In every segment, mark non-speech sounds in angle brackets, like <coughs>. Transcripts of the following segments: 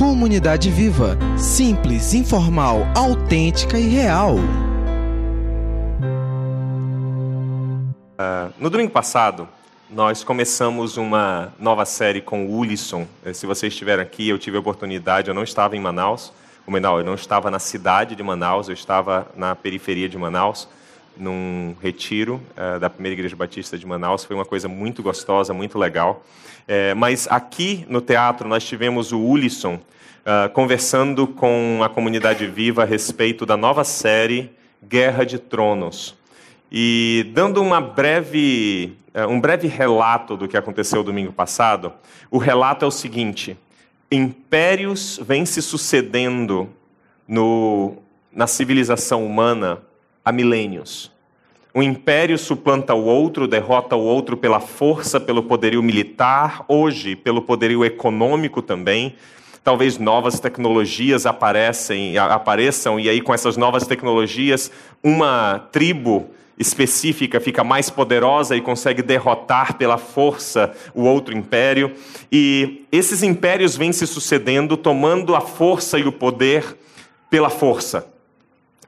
Comunidade Viva. Simples, informal, autêntica e real. Uh, no domingo passado, nós começamos uma nova série com o Ulisson. Eh, se vocês estiveram aqui, eu tive a oportunidade, eu não estava em Manaus, ou não, eu não estava na cidade de Manaus, eu estava na periferia de Manaus, num retiro uh, da Primeira Igreja Batista de Manaus. Foi uma coisa muito gostosa, muito legal. É, mas aqui no teatro nós tivemos o Ulisson uh, conversando com a comunidade viva a respeito da nova série Guerra de Tronos. E dando uma breve, uh, um breve relato do que aconteceu domingo passado, o relato é o seguinte: impérios vêm se sucedendo no, na civilização humana há milênios. Um império suplanta o outro, derrota o outro pela força, pelo poderio militar, hoje pelo poderio econômico também. Talvez novas tecnologias aparecem, apareçam, e aí com essas novas tecnologias, uma tribo específica fica mais poderosa e consegue derrotar pela força o outro império. E esses impérios vêm se sucedendo, tomando a força e o poder pela força.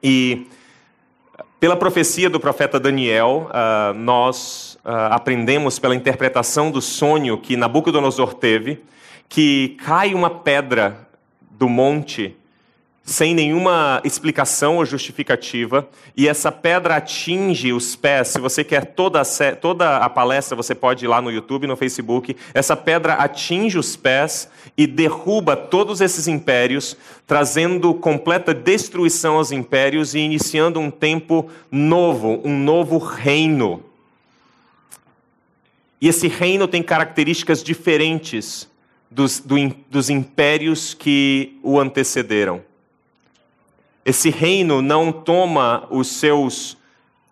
E pela profecia do profeta Daniel, uh, nós uh, aprendemos pela interpretação do sonho que Nabucodonosor teve, que cai uma pedra do monte sem nenhuma explicação ou justificativa, e essa pedra atinge os pés. Se você quer toda a, toda a palestra, você pode ir lá no YouTube, no Facebook. Essa pedra atinge os pés e derruba todos esses impérios, trazendo completa destruição aos impérios e iniciando um tempo novo, um novo reino. E esse reino tem características diferentes dos, do, dos impérios que o antecederam. Esse reino não toma os seus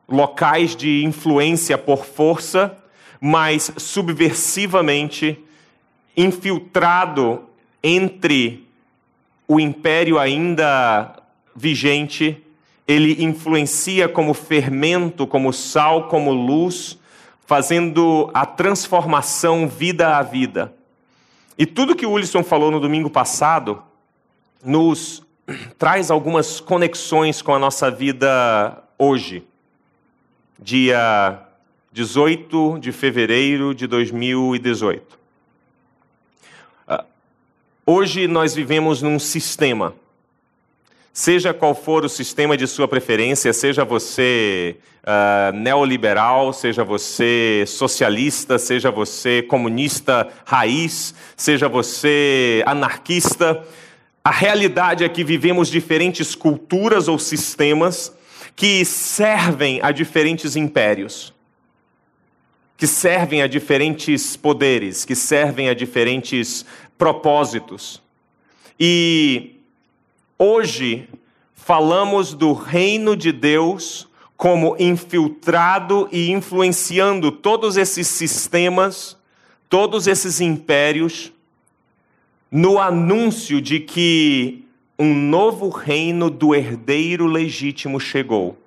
locais de influência por força, mas subversivamente infiltrado entre o império ainda vigente, ele influencia como fermento, como sal, como luz, fazendo a transformação vida a vida. E tudo que o Wilson falou no domingo passado nos traz algumas conexões com a nossa vida hoje, dia 18 de fevereiro de 2018. Ah, hoje nós vivemos num sistema. Seja qual for o sistema de sua preferência, seja você uh, neoliberal, seja você socialista, seja você comunista raiz, seja você anarquista, a realidade é que vivemos diferentes culturas ou sistemas que servem a diferentes impérios, que servem a diferentes poderes, que servem a diferentes propósitos. E hoje falamos do reino de Deus como infiltrado e influenciando todos esses sistemas, todos esses impérios no anúncio de que um novo reino do herdeiro legítimo chegou.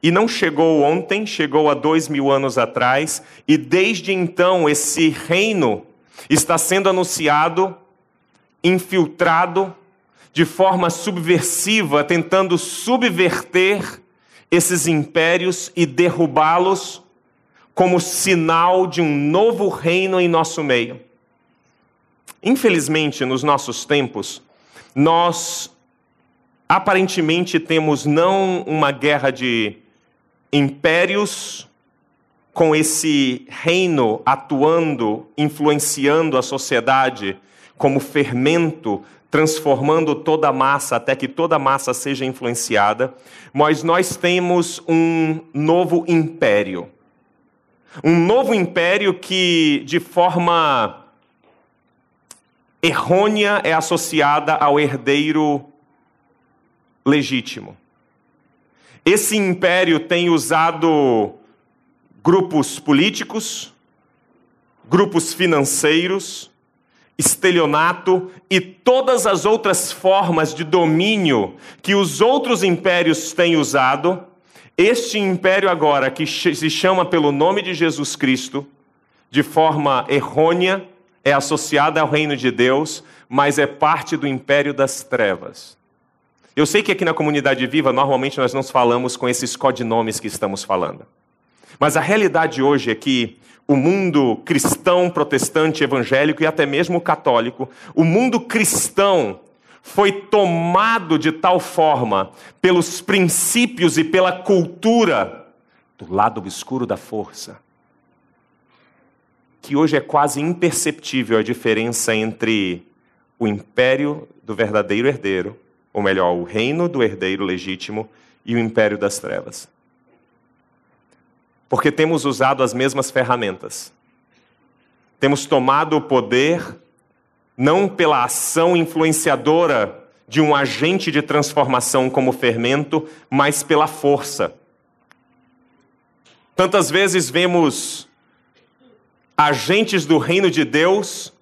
E não chegou ontem, chegou há dois mil anos atrás, e desde então esse reino está sendo anunciado, infiltrado, de forma subversiva, tentando subverter esses impérios e derrubá-los como sinal de um novo reino em nosso meio. Infelizmente, nos nossos tempos, nós aparentemente temos não uma guerra de impérios com esse reino atuando, influenciando a sociedade como fermento, transformando toda a massa até que toda a massa seja influenciada, mas nós temos um novo império. Um novo império que, de forma errônea é associada ao herdeiro legítimo. Esse império tem usado grupos políticos, grupos financeiros, estelionato e todas as outras formas de domínio que os outros impérios têm usado. Este império agora, que se chama pelo nome de Jesus Cristo, de forma errônea, é associada ao reino de Deus, mas é parte do império das trevas. Eu sei que aqui na comunidade viva, normalmente nós não falamos com esses codinomes que estamos falando. Mas a realidade hoje é que o mundo cristão, protestante, evangélico e até mesmo católico, o mundo cristão foi tomado de tal forma pelos princípios e pela cultura do lado obscuro da força, que hoje é quase imperceptível a diferença entre o império do verdadeiro herdeiro, ou melhor, o reino do herdeiro legítimo e o império das trevas. Porque temos usado as mesmas ferramentas. Temos tomado o poder não pela ação influenciadora de um agente de transformação como fermento, mas pela força. Tantas vezes vemos agentes do reino de Deus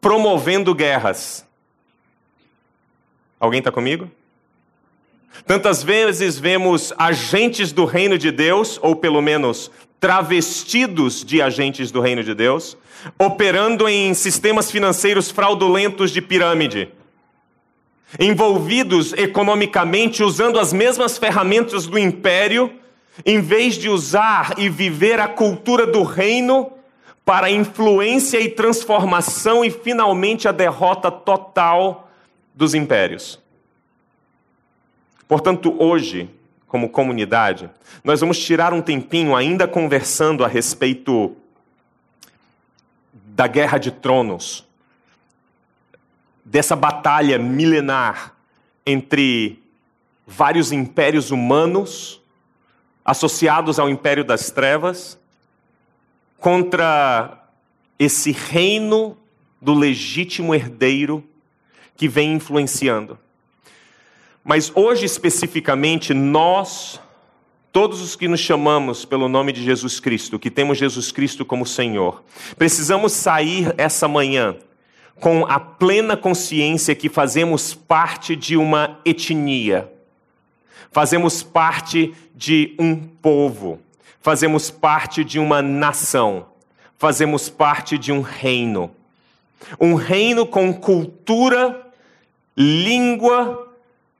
promovendo guerras. Alguém está comigo? Tantas vezes vemos agentes do reino de Deus, ou pelo menos travestidos de agentes do reino de Deus, operando em sistemas financeiros fraudulentos de pirâmide, envolvidos economicamente usando as mesmas ferramentas do império, em vez de usar e viver a cultura do reino para influência e transformação e finalmente a derrota total dos impérios. Portanto, hoje, como comunidade, nós vamos tirar um tempinho ainda conversando a respeito da guerra de tronos, dessa batalha milenar entre vários impérios humanos associados ao império das trevas contra esse reino do legítimo herdeiro que vem influenciando. Mas hoje especificamente nós Todos os que nos chamamos pelo nome de Jesus Cristo, que temos Jesus Cristo como Senhor, precisamos sair essa manhã com a plena consciência que fazemos parte de uma etnia, fazemos parte de um povo, fazemos parte de uma nação, fazemos parte de um reino. Um reino com cultura, língua,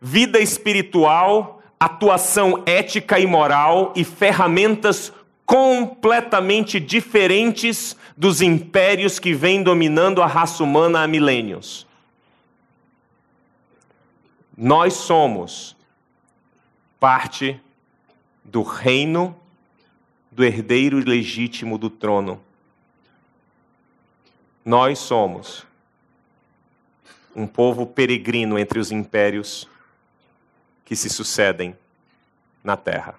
vida espiritual atuação ética e moral e ferramentas completamente diferentes dos impérios que vêm dominando a raça humana há milênios. Nós somos parte do reino do herdeiro legítimo do trono. Nós somos um povo peregrino entre os impérios que se sucedem na terra.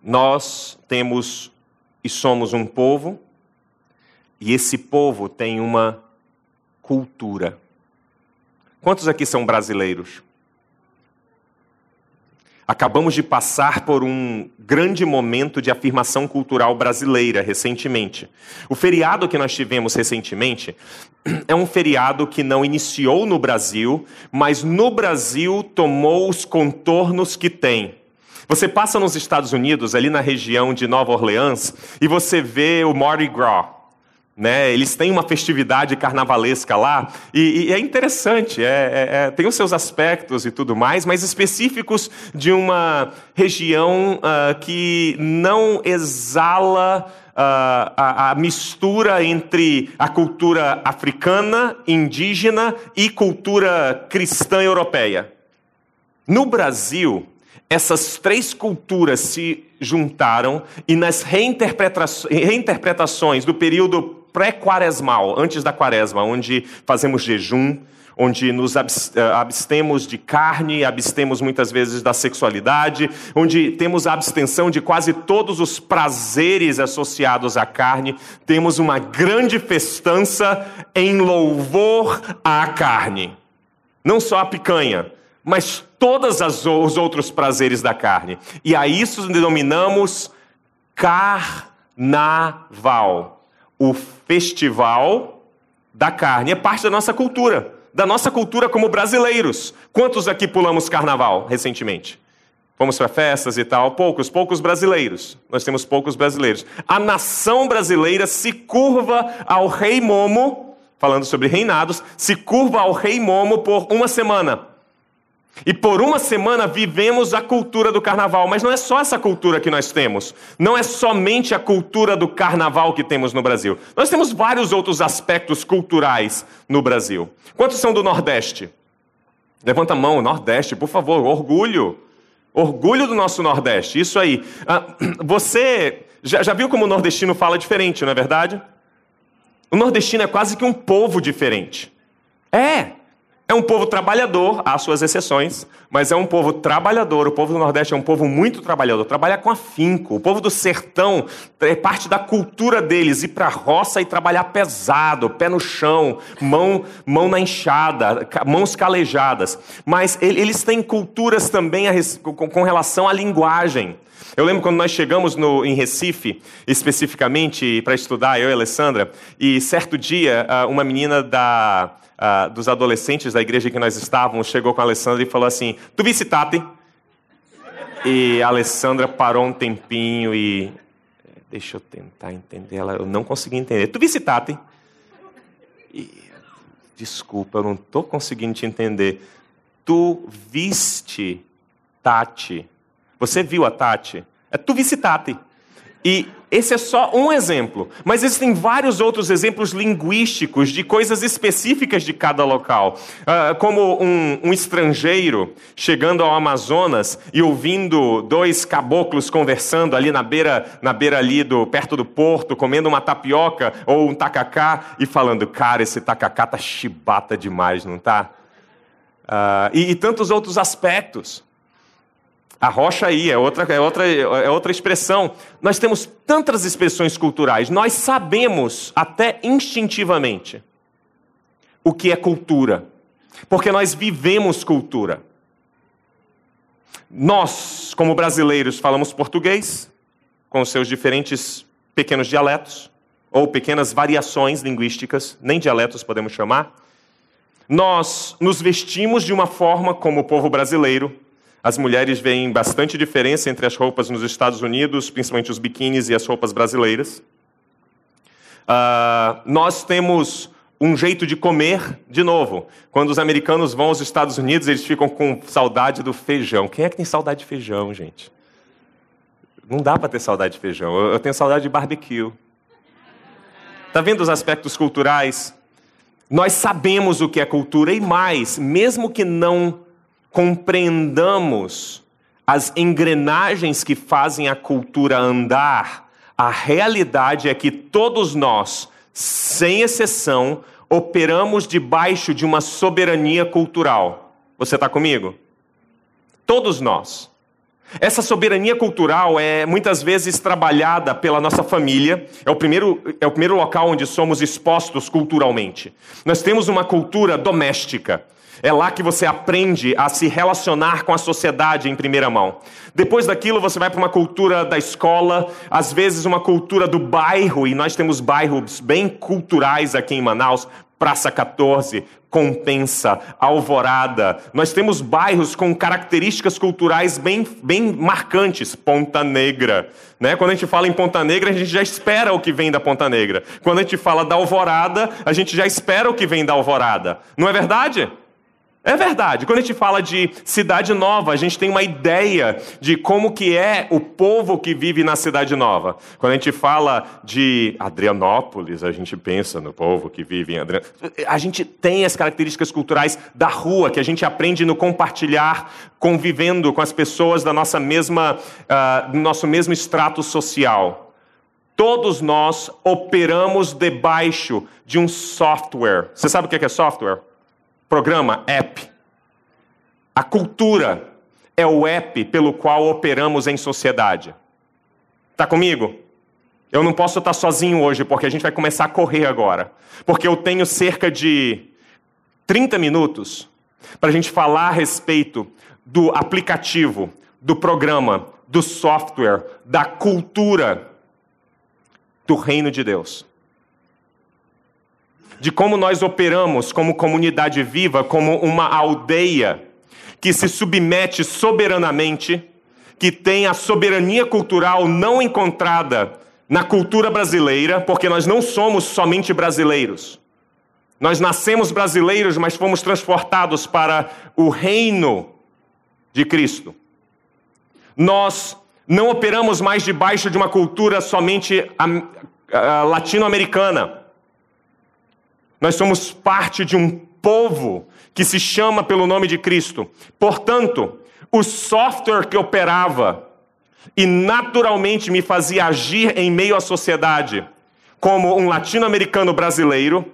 Nós temos e somos um povo, e esse povo tem uma cultura. Quantos aqui são brasileiros? Acabamos de passar por um grande momento de afirmação cultural brasileira recentemente. O feriado que nós tivemos recentemente é um feriado que não iniciou no Brasil, mas no Brasil tomou os contornos que tem. Você passa nos Estados Unidos, ali na região de Nova Orleans, e você vê o Mardi Gras. Né? Eles têm uma festividade carnavalesca lá e, e é interessante, é, é, é, tem os seus aspectos e tudo mais, mas específicos de uma região uh, que não exala uh, a, a, mistura entre a cultura africana, indígena e cultura cristã europeia. No Brasil, essas três culturas se juntaram e nas reinterpretações do período pré-quaresmal, antes da quaresma, onde fazemos jejum, onde nos eh, abstemos de carne, abstemos muitas vezes da sexualidade, onde temos a abstenção de quase todos os prazeres associados à carne, temos uma grande festança em louvor à carne. Não só a picanha, mas todos os outros prazeres da carne. E a isso denominamos carnaval o festival da carne. É parte da nossa cultura, da nossa cultura como brasileiros. Quantos aqui pulamos carnaval recentemente? Fomos para festas e tal, poucos, poucos brasileiros. Nós temos poucos brasileiros. A nação brasileira se curva ao rei Momo, falando sobre reinados, se curva ao rei Momo por uma semana. E por uma semana vivemos a cultura do carnaval, mas não é só essa cultura que nós temos. Não é somente a cultura do carnaval que temos no Brasil. Nós temos vários outros aspectos culturais no Brasil. Quantos são do Nordeste? Levanta a mão, Nordeste, por favor, orgulho. Orgulho do nosso Nordeste, isso aí. Ah, <clears throat> você já, já viu como o nordestino fala diferente, não é verdade? O nordestino é quase que um povo diferente. É, é um povo trabalhador, há suas exceções, mas é um povo trabalhador. O povo do Nordeste é um povo muito trabalhador, trabalha com afinco. O povo do sertão é parte da cultura deles ir para a roça e trabalhar pesado, pé no chão, mão, mão na enxada, mãos calejadas. Mas eles têm culturas também com relação à linguagem. Eu lembro quando nós chegamos no, em Recife, especificamente para estudar, eu e a Alessandra, e certo dia ah, uma menina da uh, dos adolescentes da igreja que nós estávamos chegou com a Alessandra e falou assim: Tu visitate? E a Alessandra parou um tempinho e. Deixa eu tentar entender ela. Eu não consegui entender. Tu visitate? E... Desculpa, eu não estou conseguindo te entender. Tu viste Tati? Você viu a Tati? É tu visitate. E esse é só um exemplo, mas existem vários outros exemplos linguísticos de coisas específicas de cada local. Uh, como um, um, estrangeiro chegando ao Amazonas e ouvindo dois caboclos conversando ali na beira, na beira ali do, perto do porto, comendo uma tapioca ou um tacacá e falando, cara, esse tacacá tá chibata demais, não tá? Uh, e, e tantos outros aspectos. A rocha aí é outra, é, outra, é outra expressão. Nós temos tantas expressões culturais, nós sabemos até instintivamente o que é cultura, porque nós vivemos cultura. Nós, como brasileiros, falamos português, com seus diferentes pequenos dialetos, ou pequenas variações linguísticas, nem dialetos podemos chamar. Nós nos vestimos de uma forma como o povo brasileiro, as mulheres veem bastante diferença entre as roupas nos Estados Unidos, principalmente os biquínis e as roupas brasileiras. Uh, nós temos um jeito de comer, de novo. Quando os americanos vão aos Estados Unidos, eles ficam com saudade do feijão. Quem é que tem saudade de feijão, gente? Não dá para ter saudade de feijão. Eu tenho saudade de barbecue. Tá vendo os aspectos culturais? Nós sabemos o que é cultura e mais, mesmo que não compreendamos as engrenagens que fazem a cultura andar, a realidade é que todos nós, sem exceção, operamos debaixo de uma soberania cultural. Você está comigo? Todos nós. Essa soberania cultural é muitas vezes trabalhada pela nossa família, é o, primeiro, é o primeiro local onde somos expostos culturalmente. Nós temos uma cultura doméstica. É lá que você aprende a se relacionar com a sociedade em primeira mão. Depois daquilo, você vai para uma cultura da escola, às vezes uma cultura do bairro, e nós temos bairros bem culturais aqui em Manaus Praça 14, Compensa, Alvorada. Nós temos bairros com características culturais bem, bem marcantes. Ponta Negra. Né? Quando a gente fala em Ponta Negra, a gente já espera o que vem da Ponta Negra. Quando a gente fala da Alvorada, a gente já espera o que vem da Alvorada. Não é verdade? É verdade. Quando a gente fala de cidade nova, a gente tem uma ideia de como que é o povo que vive na cidade nova. Quando a gente fala de Adrianópolis, a gente pensa no povo que vive em Adrianópolis. A gente tem as características culturais da rua, que a gente aprende no compartilhar, convivendo com as pessoas da nossa mesma, uh, do nosso mesmo extrato social. Todos nós operamos debaixo de um software. Você sabe o que é software? Programa, app. A cultura é o app pelo qual operamos em sociedade. Está comigo? Eu não posso estar sozinho hoje, porque a gente vai começar a correr agora. Porque eu tenho cerca de 30 minutos para a gente falar a respeito do aplicativo, do programa, do software, da cultura do reino de Deus de como nós operamos como comunidade viva, como uma aldeia que se submete soberanamente que tem a soberania cultural não encontrada na cultura brasileira, porque nós não somos somente brasileiros. Nós nascemos brasileiros, mas fomos transportados para o reino de Cristo. Nós não operamos mais debaixo de uma cultura somente latino-americana. Nós somos parte de um povo que se chama pelo nome de Cristo. Portanto, o software que operava e naturalmente me fazia agir em meio à sociedade como um latino-americano brasileiro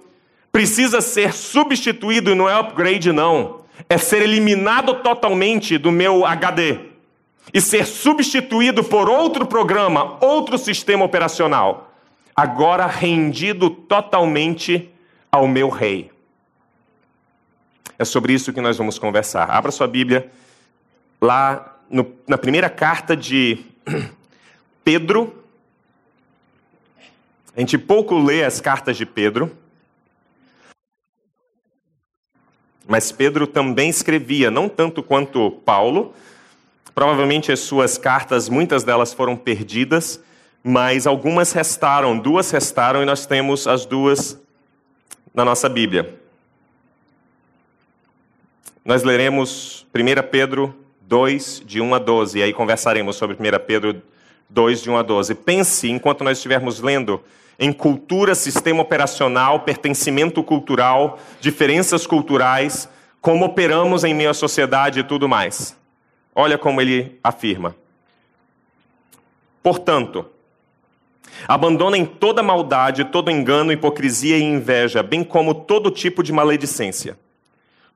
precisa ser substituído e não é upgrade, não. É ser eliminado totalmente do meu HD e ser substituído por outro programa, outro sistema operacional, agora rendido totalmente ao meu rei. É sobre isso que nós vamos conversar. Abra sua Bíblia lá no, na primeira carta de <clears throat> Pedro. A gente pouco lê as cartas de Pedro. Mas Pedro também escrevia, não tanto quanto Paulo. Provavelmente as suas cartas, muitas delas foram perdidas, mas algumas restaram, duas restaram e nós temos as duas na nossa Bíblia. Nós leremos 1 Pedro 2, de 1 a 12, e aí conversaremos sobre 1 Pedro 2, de 1 a 12. Pense, enquanto nós estivermos lendo, em cultura, sistema operacional, pertencimento cultural, diferenças culturais, como operamos em meio à sociedade e tudo mais. Olha como ele afirma. Portanto, abandonem toda maldade, todo engano, hipocrisia e inveja, bem como todo tipo de maledicência.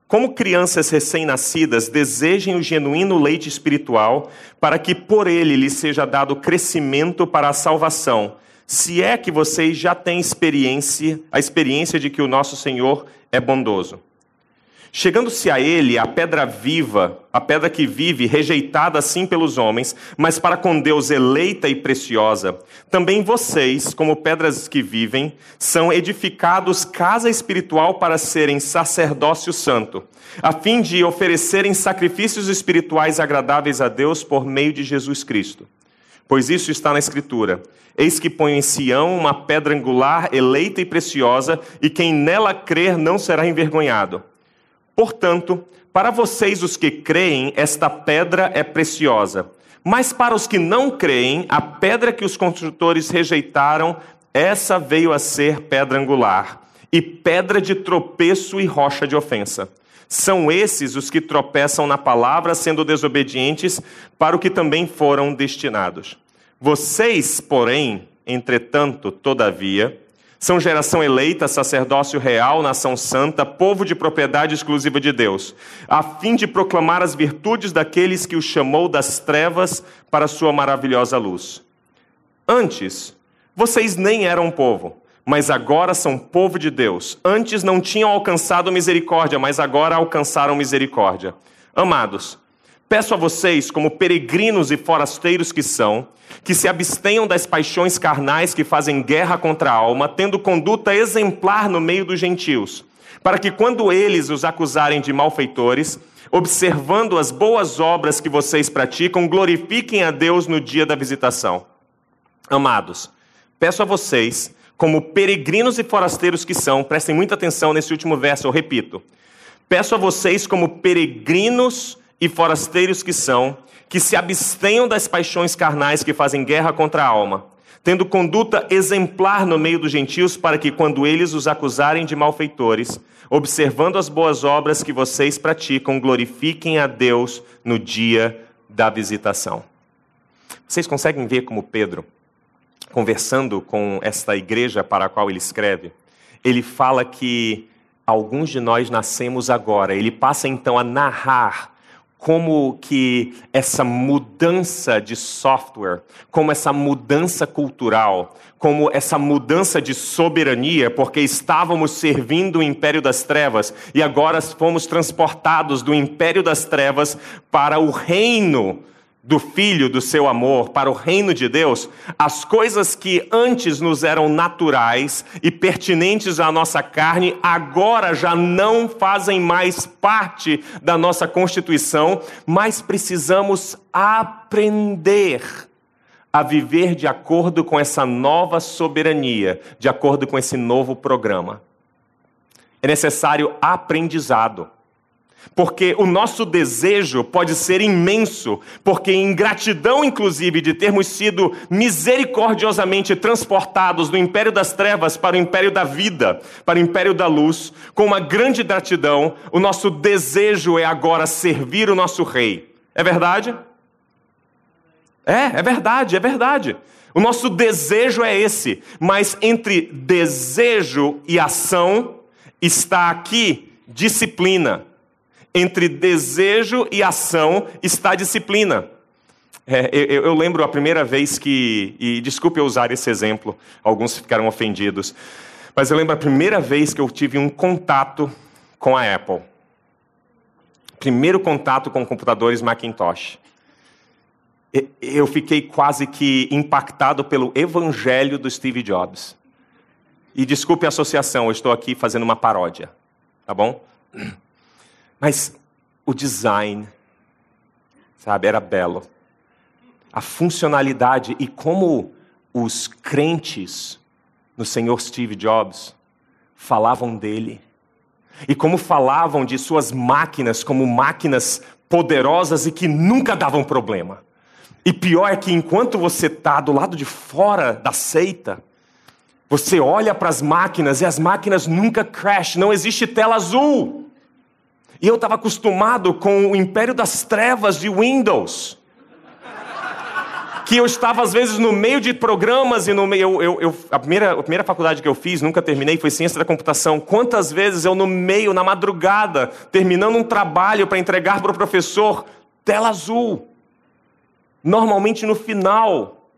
Como crianças recém-nascidas, desejem o genuíno leite espiritual, para que por ele lhes seja dado crescimento para a salvação se é que vocês já têm experiência, a experiência de que o nosso Senhor é bondoso. Chegando-se a ele, a pedra viva, a pedra que vive, rejeitada assim pelos homens, mas para com Deus eleita e preciosa, também vocês, como pedras que vivem, são edificados casa espiritual para serem sacerdócio santo, a fim de oferecerem sacrifícios espirituais agradáveis a Deus por meio de Jesus Cristo. Pois isso está na Escritura. Eis que ponho em Sião uma pedra angular, eleita e preciosa, e quem nela crer não será envergonhado. Portanto, para vocês os que creem, esta pedra é preciosa. Mas para os que não creem, a pedra que os construtores rejeitaram, essa veio a ser pedra angular, e pedra de tropeço e rocha de ofensa. São esses os que tropeçam na palavra, sendo desobedientes para o que também foram destinados. Vocês, porém, entretanto, todavia, são geração eleita, sacerdócio real, nação santa, povo de propriedade exclusiva de Deus, a fim de proclamar as virtudes daqueles que o chamou das trevas para sua maravilhosa luz. Antes, vocês nem eram povo mas agora são povo de Deus. Antes não tinham alcançado misericórdia, mas agora alcançaram misericórdia. Amados, peço a vocês, como peregrinos e forasteiros que são, que se abstenham das paixões carnais que fazem guerra contra a alma, tendo conduta exemplar no meio dos gentios, para que quando eles os acusarem de malfeitores, observando as boas obras que vocês praticam, glorifiquem a Deus no dia da visitação. Amados, peço a vocês como peregrinos e forasteiros que são, prestem muita atenção nesse último verso, eu repito. Peço a vocês, como peregrinos e forasteiros que são, que se abstenham das paixões carnais que fazem guerra contra a alma, tendo conduta exemplar no meio dos gentios, para que, quando eles os acusarem de malfeitores, observando as boas obras que vocês praticam, glorifiquem a Deus no dia da visitação. Vocês conseguem ver como Pedro conversando com esta igreja para a qual ele escreve, ele fala que alguns de nós nascemos agora. Ele passa então a narrar como que essa mudança de software, como essa mudança cultural, como essa mudança de soberania, porque estávamos servindo o império das trevas e agora fomos transportados do império das trevas para o reino do Filho, do seu amor, para o reino de Deus, as coisas que antes nos eram naturais e pertinentes à nossa carne, agora já não fazem mais parte da nossa constituição, mas precisamos aprender a viver de acordo com essa nova soberania, de acordo com esse novo programa. É necessário aprendizado. Porque o nosso desejo pode ser imenso, porque em gratidão, inclusive, de termos sido misericordiosamente transportados do império das trevas para o império da vida, para o império da luz, com uma grande gratidão, o nosso desejo é agora servir o nosso rei. É verdade? É, é verdade, é verdade. O nosso desejo é esse, mas entre desejo e ação está aqui disciplina entre desejo e ação está a disciplina. É, eu, eu, lembro a primeira vez que, e desculpe eu usar esse exemplo, alguns ficaram ofendidos, mas eu lembro a primeira vez que eu tive um contato com a Apple. Primeiro contato com computadores Macintosh. Eu fiquei quase que impactado pelo evangelho do Steve Jobs. E desculpe a associação, eu estou aqui fazendo uma paródia, tá bom? Mas o design, sabe, era belo. A funcionalidade e como os crentes no Senhor Steve Jobs falavam dele. E como falavam de suas máquinas como máquinas poderosas e que nunca davam problema. E pior é que enquanto você está do lado de fora da seita, você olha para as máquinas e as máquinas nunca crash, não existe tela azul. E eu estava acostumado com o império das trevas de Windows. Que eu estava, às vezes, no meio de programas e no meio. Eu, eu, eu, a, primeira, a primeira faculdade que eu fiz, nunca terminei, foi ciência da computação. Quantas vezes eu, no meio, na madrugada, terminando um trabalho para entregar para o professor, tela azul. Normalmente no final.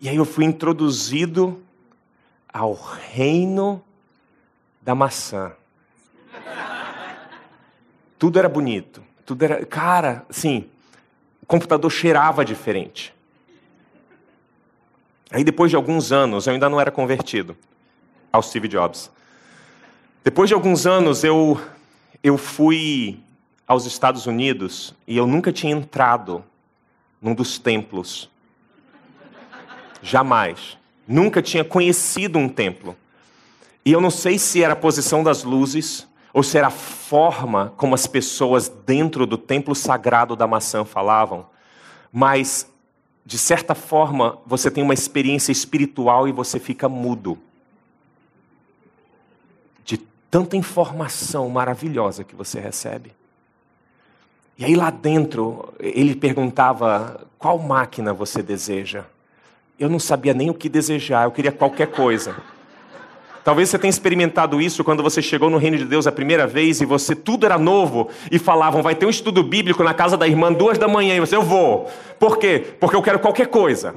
E aí eu fui introduzido ao reino da maçã. Tudo era bonito. Tudo era. Cara, sim, o computador cheirava diferente. Aí depois de alguns anos, eu ainda não era convertido ao Steve Jobs. Depois de alguns anos, eu, eu fui aos Estados Unidos e eu nunca tinha entrado num dos templos. Jamais. Nunca tinha conhecido um templo. E eu não sei se era a posição das luzes, ou se era a forma como as pessoas dentro do templo sagrado da maçã falavam, mas de certa forma você tem uma experiência espiritual e você fica mudo. De tanta informação maravilhosa que você recebe. E aí lá dentro, ele perguntava: qual máquina você deseja? Eu não sabia nem o que desejar, eu queria qualquer coisa. Talvez você tenha experimentado isso quando você chegou no reino de Deus a primeira vez e você tudo era novo e falavam, vai ter um estudo bíblico na casa da irmã duas da manhã e você, eu vou. Por quê? Porque eu quero qualquer coisa.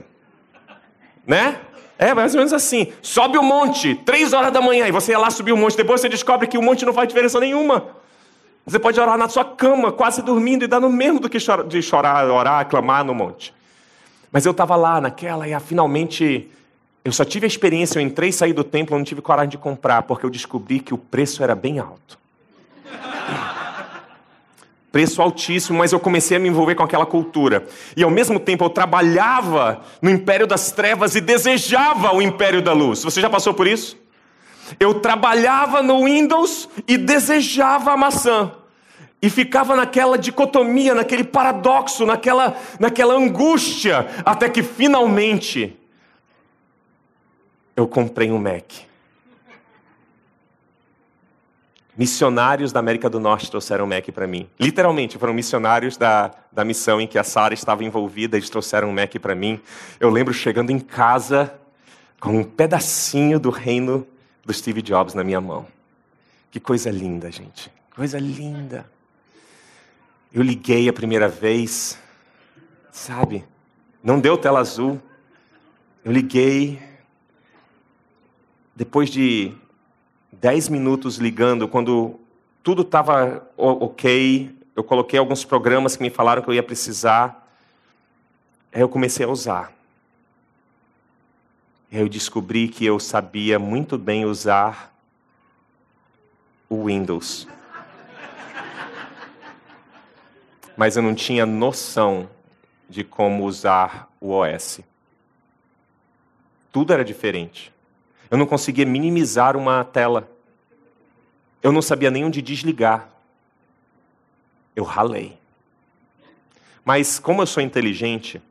Né? É mais ou menos assim. Sobe o monte, três horas da manhã, e você ia lá subir o monte. Depois você descobre que o monte não faz diferença nenhuma. Você pode orar na sua cama, quase dormindo, e dá no mesmo do que de chorar, orar, clamar no monte. Mas eu estava lá naquela e ah, finalmente eu só tive a experiência, eu entrei e saí do templo, eu não tive coragem de comprar, porque eu descobri que o preço era bem alto. <laughs> preço altíssimo, mas eu comecei a me envolver com aquela cultura. E ao mesmo tempo eu trabalhava no império das trevas e desejava o império da luz. Você já passou por isso? Eu trabalhava no Windows e desejava a maçã. E ficava naquela dicotomia, naquele paradoxo, naquela, naquela angústia, até que finalmente eu comprei um Mac. Missionários da América do Norte trouxeram um Mac para mim. Literalmente, foram missionários da, da missão em que a Sara estava envolvida, eles trouxeram um Mac para mim. Eu lembro chegando em casa com um pedacinho do reino do Steve Jobs na minha mão. Que coisa linda, gente. Coisa linda. Eu liguei a primeira vez, sabe? Não deu tela azul. Eu liguei, depois de dez minutos ligando, quando tudo estava ok, eu coloquei alguns programas que me falaram que eu ia precisar. Aí eu comecei a usar. Eu descobri que eu sabia muito bem usar o Windows. Mas eu não tinha noção de como usar o OS. Tudo era diferente. Eu não conseguia minimizar uma tela. Eu não sabia nem onde desligar. Eu ralei. Mas como eu sou inteligente,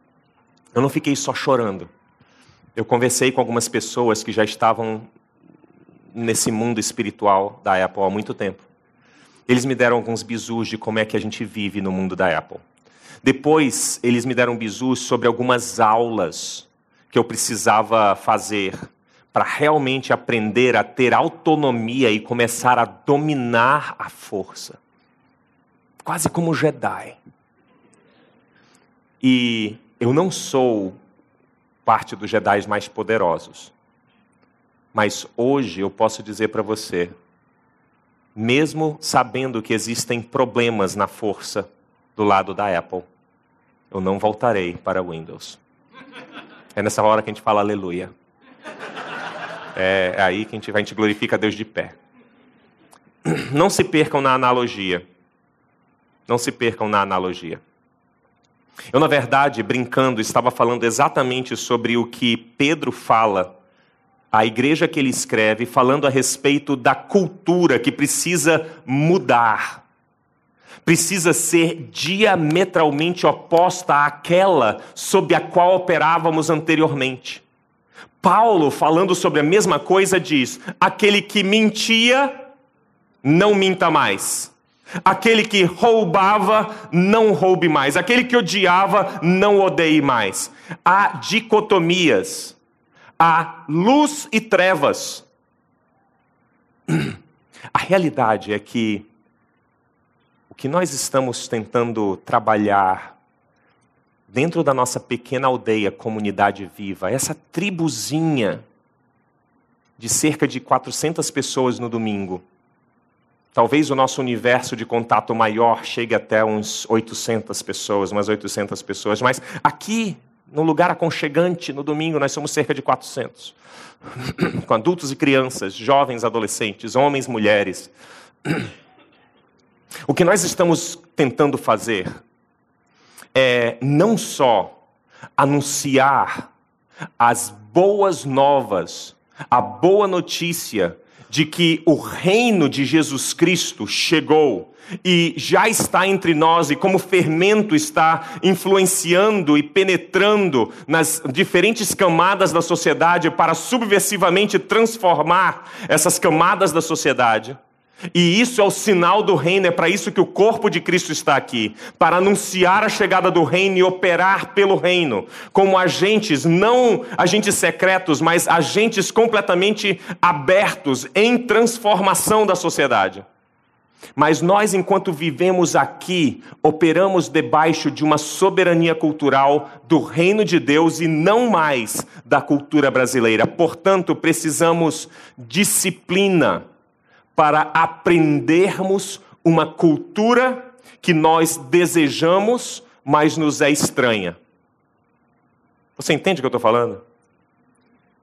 eu não fiquei só chorando. Eu conversei com algumas pessoas que já estavam nesse mundo espiritual da Apple há muito tempo. Eles me deram alguns bizus de como é que a gente vive no mundo da Apple. Depois, eles me deram bizus sobre algumas aulas que eu precisava fazer para realmente aprender a ter autonomia e começar a dominar a força. Quase como Jedi. E eu não sou parte dos Jedi mais poderosos. Mas hoje eu posso dizer para você, mesmo sabendo que existem problemas na força do lado da Apple, eu não voltarei para Windows. É nessa hora que a gente fala aleluia. É, aí que a gente, a gente glorifica a Deus de pé. Não se percam na analogia. Não se percam na analogia. Eu, na verdade, brincando, estava falando exatamente sobre o que Pedro fala à igreja que ele escreve, falando a respeito da cultura que precisa mudar precisa ser diametralmente oposta àquela sob a qual operávamos anteriormente. Paulo, falando sobre a mesma coisa, diz: aquele que mentia, não minta mais. Aquele que roubava, não roube mais. Aquele que odiava, não odeie mais. Há dicotomias. Há luz e trevas. <clears throat> A realidade é que que nós estamos tentando trabalhar dentro da nossa pequena aldeia, comunidade viva, essa tribuzinha de cerca de 400 pessoas no domingo. Talvez o nosso universo de contato maior chegue até uns 800 pessoas, umas 800 pessoas, mas aqui, no lugar aconchegante, no domingo, nós somos cerca de 400. <clears throat> Com adultos e crianças, jovens, adolescentes, homens, mulheres. <clears throat> O que nós estamos tentando fazer é não só anunciar as boas novas, a boa notícia de que o reino de Jesus Cristo chegou e já está entre nós, e como fermento está influenciando e penetrando nas diferentes camadas da sociedade para subversivamente transformar essas camadas da sociedade. E isso é o sinal do reino, é para isso que o corpo de Cristo está aqui para anunciar a chegada do reino e operar pelo reino, como agentes, não agentes secretos, mas agentes completamente abertos em transformação da sociedade. Mas nós, enquanto vivemos aqui, operamos debaixo de uma soberania cultural do reino de Deus e não mais da cultura brasileira. Portanto, precisamos disciplina para aprendermos uma cultura que nós desejamos, mas nos é estranha. Você entende o que eu estou falando?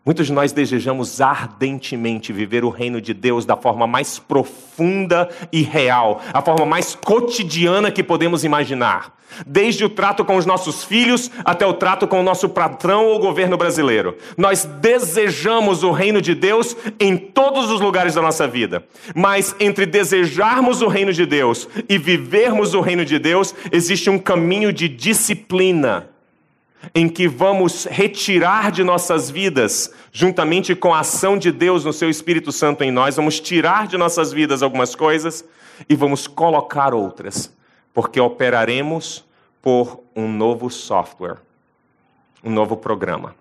Muitos de nós desejamos ardentemente viver o reino de Deus da forma mais profunda e real, a forma mais cotidiana que podemos imaginar. Desde o trato com os nossos filhos até o trato com o nosso patrão ou governo brasileiro. Nós desejamos o reino de Deus em todos os lugares da nossa vida. Mas entre desejarmos o reino de Deus e vivermos o reino de Deus, existe um caminho de disciplina em que vamos retirar de nossas vidas, juntamente com a ação de Deus no seu Espírito Santo em nós, vamos tirar de nossas vidas algumas coisas e vamos colocar outras, porque operaremos por um novo software, um novo programa.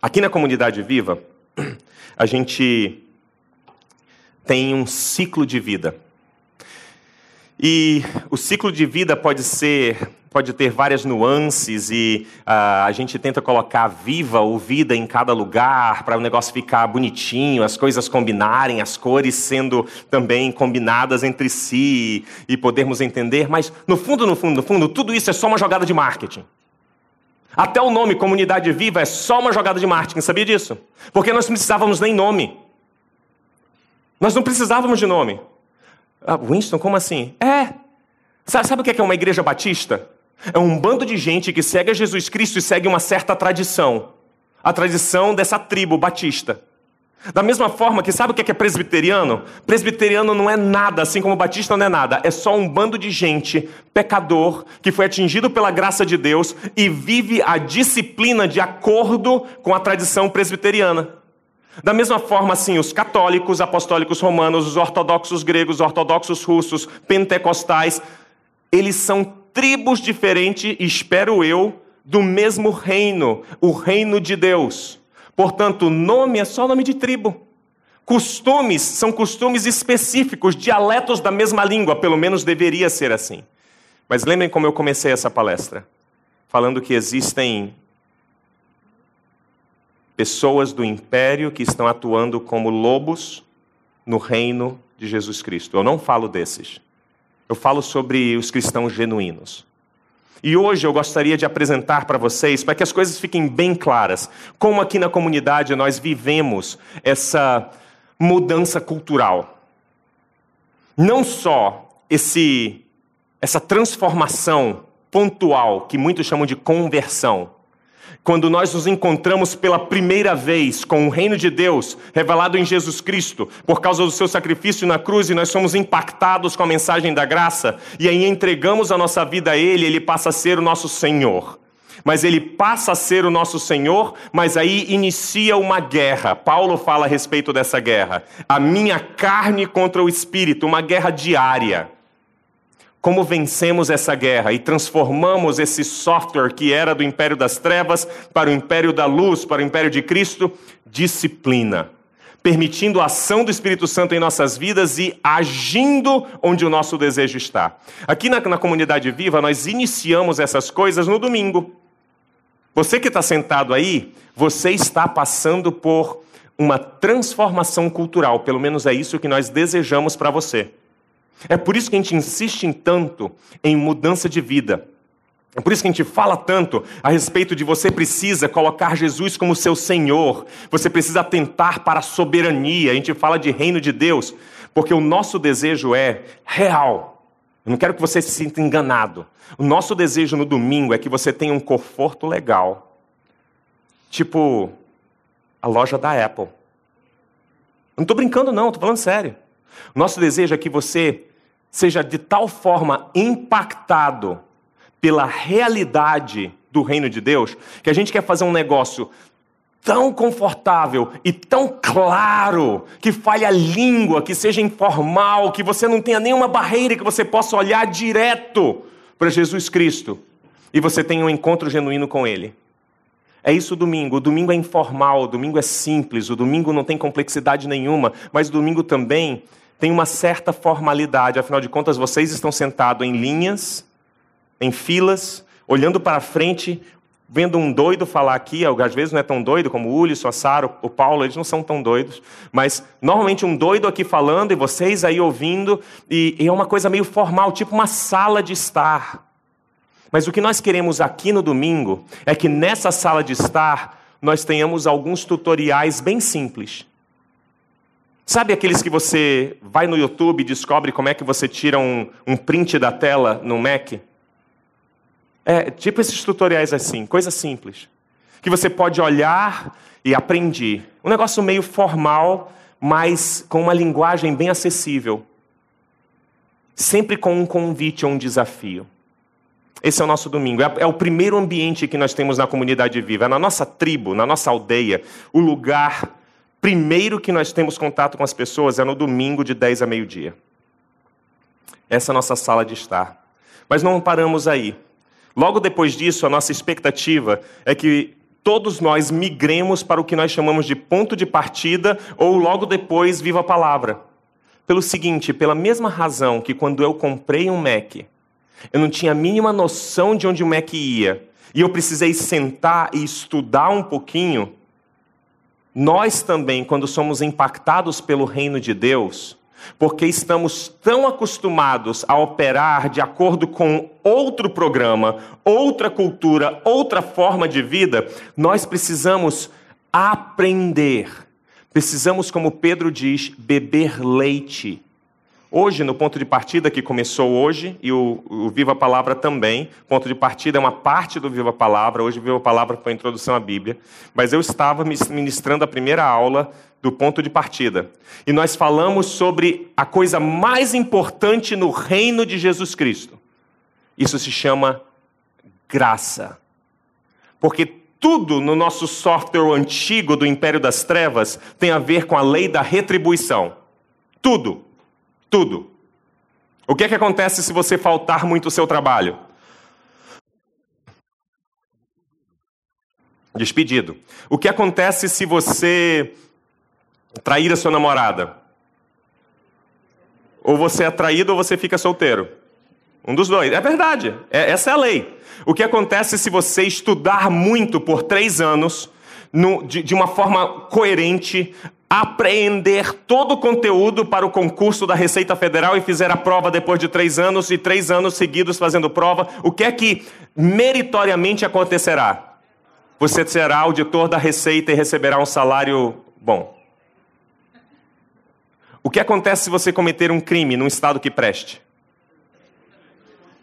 Aqui na comunidade viva, <clears throat> a gente tem um ciclo de vida. E o ciclo de vida pode ser, pode ter várias nuances e uh, a gente tenta colocar viva ou vida em cada lugar para o negócio ficar bonitinho, as coisas combinarem, as cores sendo também combinadas entre si e, podermos entender. Mas no fundo, no fundo, no fundo, tudo isso é só uma jogada de marketing. Até o nome Comunidade Viva é só uma jogada de marketing, sabia disso? Porque nós não precisávamos nem nome. Nós não precisávamos de nome. Ah, Winston, como assim? É. Sabe o que é uma igreja batista? É um bando de gente que segue a Jesus Cristo e segue uma certa tradição. A tradição dessa tribo batista. Da mesma forma que sabe o que é presbiteriano? Presbiteriano não é nada, assim como batista não é nada. É só um bando de gente, pecador, que foi atingido pela graça de Deus e vive a disciplina de acordo com a tradição presbiteriana. Da mesma forma, assim, os católicos, apostólicos romanos, os ortodoxos gregos, os ortodoxos russos, pentecostais, eles são tribos diferentes, espero eu, do mesmo reino, o reino de Deus. Portanto, nome é só nome de tribo. Costumes são costumes específicos, dialetos da mesma língua, pelo menos deveria ser assim. Mas lembrem como eu comecei essa palestra, falando que existem pessoas do império que estão atuando como lobos no reino de Jesus Cristo. Eu não falo desses. Eu falo sobre os cristãos genuínos. E hoje eu gostaria de apresentar para vocês, para que as coisas fiquem bem claras, como aqui na comunidade nós vivemos essa mudança cultural. Não só esse, essa transformação pontual, que muitos chamam de conversão, quando nós nos encontramos pela primeira vez com o reino de Deus revelado em Jesus Cristo, por causa do seu sacrifício na cruz, e nós somos impactados com a mensagem da graça, e aí entregamos a nossa vida a Ele, Ele passa a ser o nosso Senhor. Mas ele passa a ser o nosso Senhor, mas aí inicia uma guerra. Paulo fala a respeito dessa guerra. A minha carne contra o espírito, uma guerra diária como vencemos essa guerra e transformamos esse software que era do império das trevas para o império da luz, para o império de Cristo, disciplina. Permitindo a ação do Espírito Santo em nossas vidas e agindo onde o nosso desejo está. Aqui na, na comunidade viva, nós iniciamos essas coisas no domingo. Você que está sentado aí, você está passando por uma transformação cultural, pelo menos é isso que nós desejamos para você. É por isso que a gente insiste em tanto em mudança de vida. É por isso que a gente fala tanto a respeito de você precisa colocar Jesus como seu Senhor, você precisa atentar para a soberania, a gente fala de reino de Deus, porque o nosso desejo é real. Eu não quero que você se sinta enganado. O nosso desejo no domingo é que você tenha um conforto legal, tipo a loja da Apple. Eu não estou brincando, não, estou falando sério. Nosso desejo é que você seja de tal forma impactado pela realidade do reino de Deus, que a gente quer fazer um negócio tão confortável e tão claro, que fale a língua, que seja informal, que você não tenha nenhuma barreira, que você possa olhar direto para Jesus Cristo e você tenha um encontro genuíno com Ele. É isso o domingo. O domingo é informal, o domingo é simples, o domingo não tem complexidade nenhuma, mas o domingo também tem uma certa formalidade, afinal de contas, vocês estão sentados em linhas, em filas, olhando para frente, vendo um doido falar aqui, às vezes não é tão doido como o Ulisses, a Sara, o Paulo, eles não são tão doidos, mas normalmente um doido aqui falando e vocês aí ouvindo, e, e é uma coisa meio formal, tipo uma sala de estar. Mas o que nós queremos aqui no domingo é que nessa sala de estar nós tenhamos alguns tutoriais bem simples Sabe aqueles que você vai no YouTube e descobre como é que você tira um, um print da tela no Mac? É tipo esses tutoriais assim, coisa simples. Que você pode olhar e aprender. Um negócio meio formal, mas com uma linguagem bem acessível. Sempre com um convite ou um desafio. Esse é o nosso domingo. É, é o primeiro ambiente que nós temos na comunidade viva. É na nossa tribo, na nossa aldeia, o lugar primeiro que nós temos contato com as pessoas é no domingo de 10 a meio-dia. Essa é a nossa sala de estar. Mas não paramos aí. Logo depois disso, a nossa expectativa é que todos nós migremos para o que nós chamamos de ponto de partida ou logo depois viva a palavra. pelo seguinte, pela mesma razão que quando eu comprei um Mac, eu não tinha a mínima noção de onde o Mac ia, e eu precisei sentar e estudar um pouquinho, nós também, quando somos impactados pelo reino de Deus, porque estamos tão acostumados a operar de acordo com outro programa, outra cultura, outra forma de vida, nós precisamos aprender. Precisamos, como Pedro diz, beber leite Hoje, no ponto de partida que começou hoje, e o, o Viva Palavra também, ponto de partida é uma parte do Viva Palavra, hoje Viva Palavra foi a introdução à Bíblia, mas eu estava ministrando a primeira aula do ponto de partida. E nós falamos sobre a coisa mais importante no reino de Jesus Cristo. Isso se chama graça. Porque tudo no nosso software antigo do Império das Trevas tem a ver com a lei da retribuição. Tudo. Tudo. O que é que acontece se você faltar muito o seu trabalho? Despedido. O que acontece se você trair a sua namorada? Ou você é traído ou você fica solteiro. Um dos dois. É verdade. É, essa é a lei. O que acontece se você estudar muito por três anos, no, de, de uma forma coerente, apreender todo o conteúdo para o concurso da Receita Federal e fizer a prova depois de três anos e três anos seguidos fazendo prova, o que é que meritoriamente acontecerá? Você será auditor da Receita e receberá um salário bom. O que acontece se você cometer um crime num estado que preste?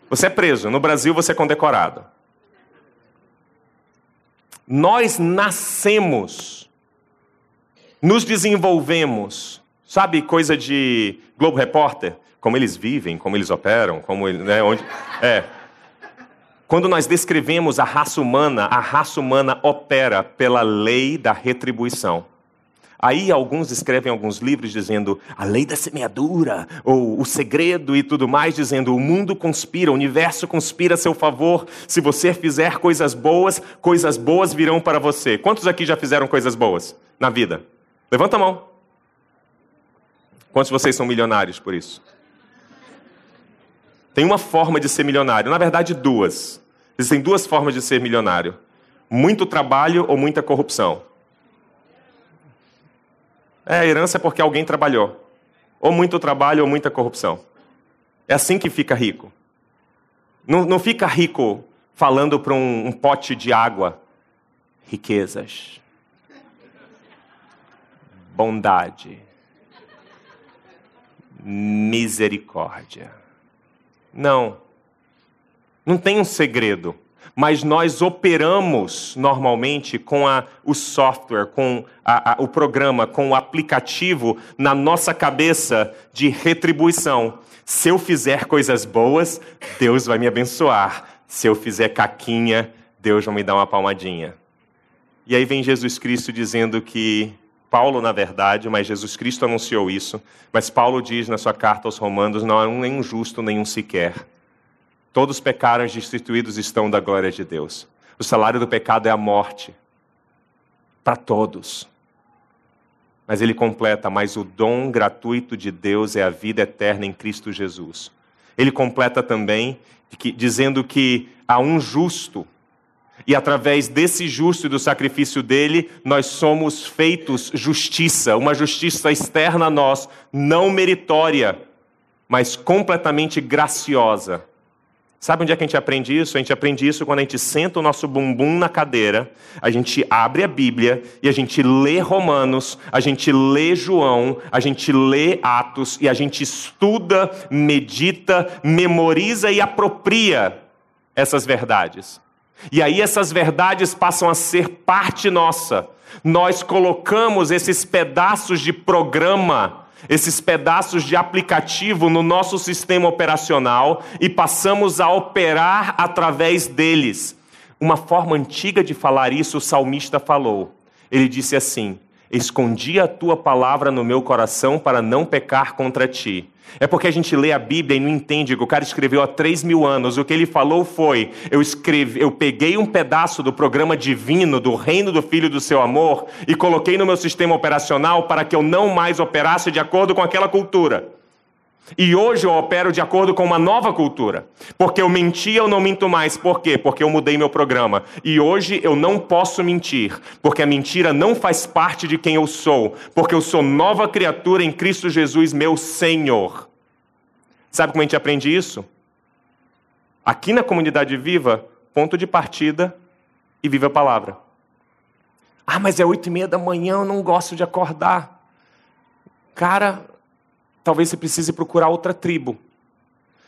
Você é preso. No Brasil, você é condecorado. Nós nascemos nos desenvolvemos. Sabe coisa de Globo Repórter? Como eles vivem, como eles operam, como né, onde é. Quando nós descrevemos a raça humana, a raça humana opera pela lei da retribuição. Aí alguns escrevem alguns livros dizendo a lei da semeadura, ou o segredo e tudo mais, dizendo o mundo conspira, o universo conspira a seu favor. Se você fizer coisas boas, coisas boas virão para você. Quantos aqui já fizeram coisas boas na vida? Levanta a mão. Quantos de vocês são milionários por isso? Tem uma forma de ser milionário, na verdade, duas. Existem duas formas de ser milionário: muito trabalho ou muita corrupção. É, a herança é porque alguém trabalhou. Ou muito trabalho ou muita corrupção. É assim que fica rico. Não, não fica rico falando para um, um pote de água riquezas bondade, misericórdia. Não. Não tem um segredo. Mas nós operamos normalmente com a, o software, com a, a, o programa, com o aplicativo na nossa cabeça de retribuição. Se eu fizer coisas boas, Deus vai me abençoar. Se eu fizer caquinha, Deus vai me dar uma palmadinha. E aí vem Jesus Cristo dizendo que Paulo, na verdade, mas Jesus Cristo anunciou isso. Mas Paulo diz na sua carta aos Romanos: não há nenhum justo, nenhum sequer. Todos pecaram e destituídos estão da glória de Deus. O salário do pecado é a morte. Para todos. Mas ele completa: mas o dom gratuito de Deus é a vida eterna em Cristo Jesus. Ele completa também dizendo que há um justo e através desse justo e do sacrifício dele, nós somos feitos justiça, uma justiça externa a nós, não meritória, mas completamente graciosa. Sabe onde é que a gente aprende isso? A gente aprende isso quando a gente senta o nosso bumbum na cadeira, a gente abre a Bíblia e a gente lê Romanos, a gente lê João, a gente lê Atos e a gente estuda, medita, memoriza e apropria essas verdades. E aí essas verdades passam a ser parte nossa. Nós colocamos esses pedaços de programa, esses pedaços de aplicativo no nosso sistema operacional e passamos a operar através deles. Uma forma antiga de falar isso, o salmista falou. Ele disse assim: escondi a tua palavra no meu coração para não pecar contra ti. É porque a gente lê a Bíblia e não entende que o cara escreveu há três mil anos. O que ele falou foi: eu escrevi, eu peguei um pedaço do programa divino do reino do Filho do seu amor e coloquei no meu sistema operacional para que eu não mais operasse de acordo com aquela cultura. E hoje eu opero de acordo com uma nova cultura. Porque eu menti, eu não minto mais. Por quê? Porque eu mudei meu programa. E hoje eu não posso mentir, porque a mentira não faz parte de quem eu sou, porque eu sou nova criatura em Cristo Jesus, meu Senhor. Sabe como a gente aprende isso? Aqui na comunidade viva, ponto de partida e viva a palavra. Ah, mas é oito e meia da manhã, eu não gosto de acordar. Cara, talvez você precise procurar outra tribo.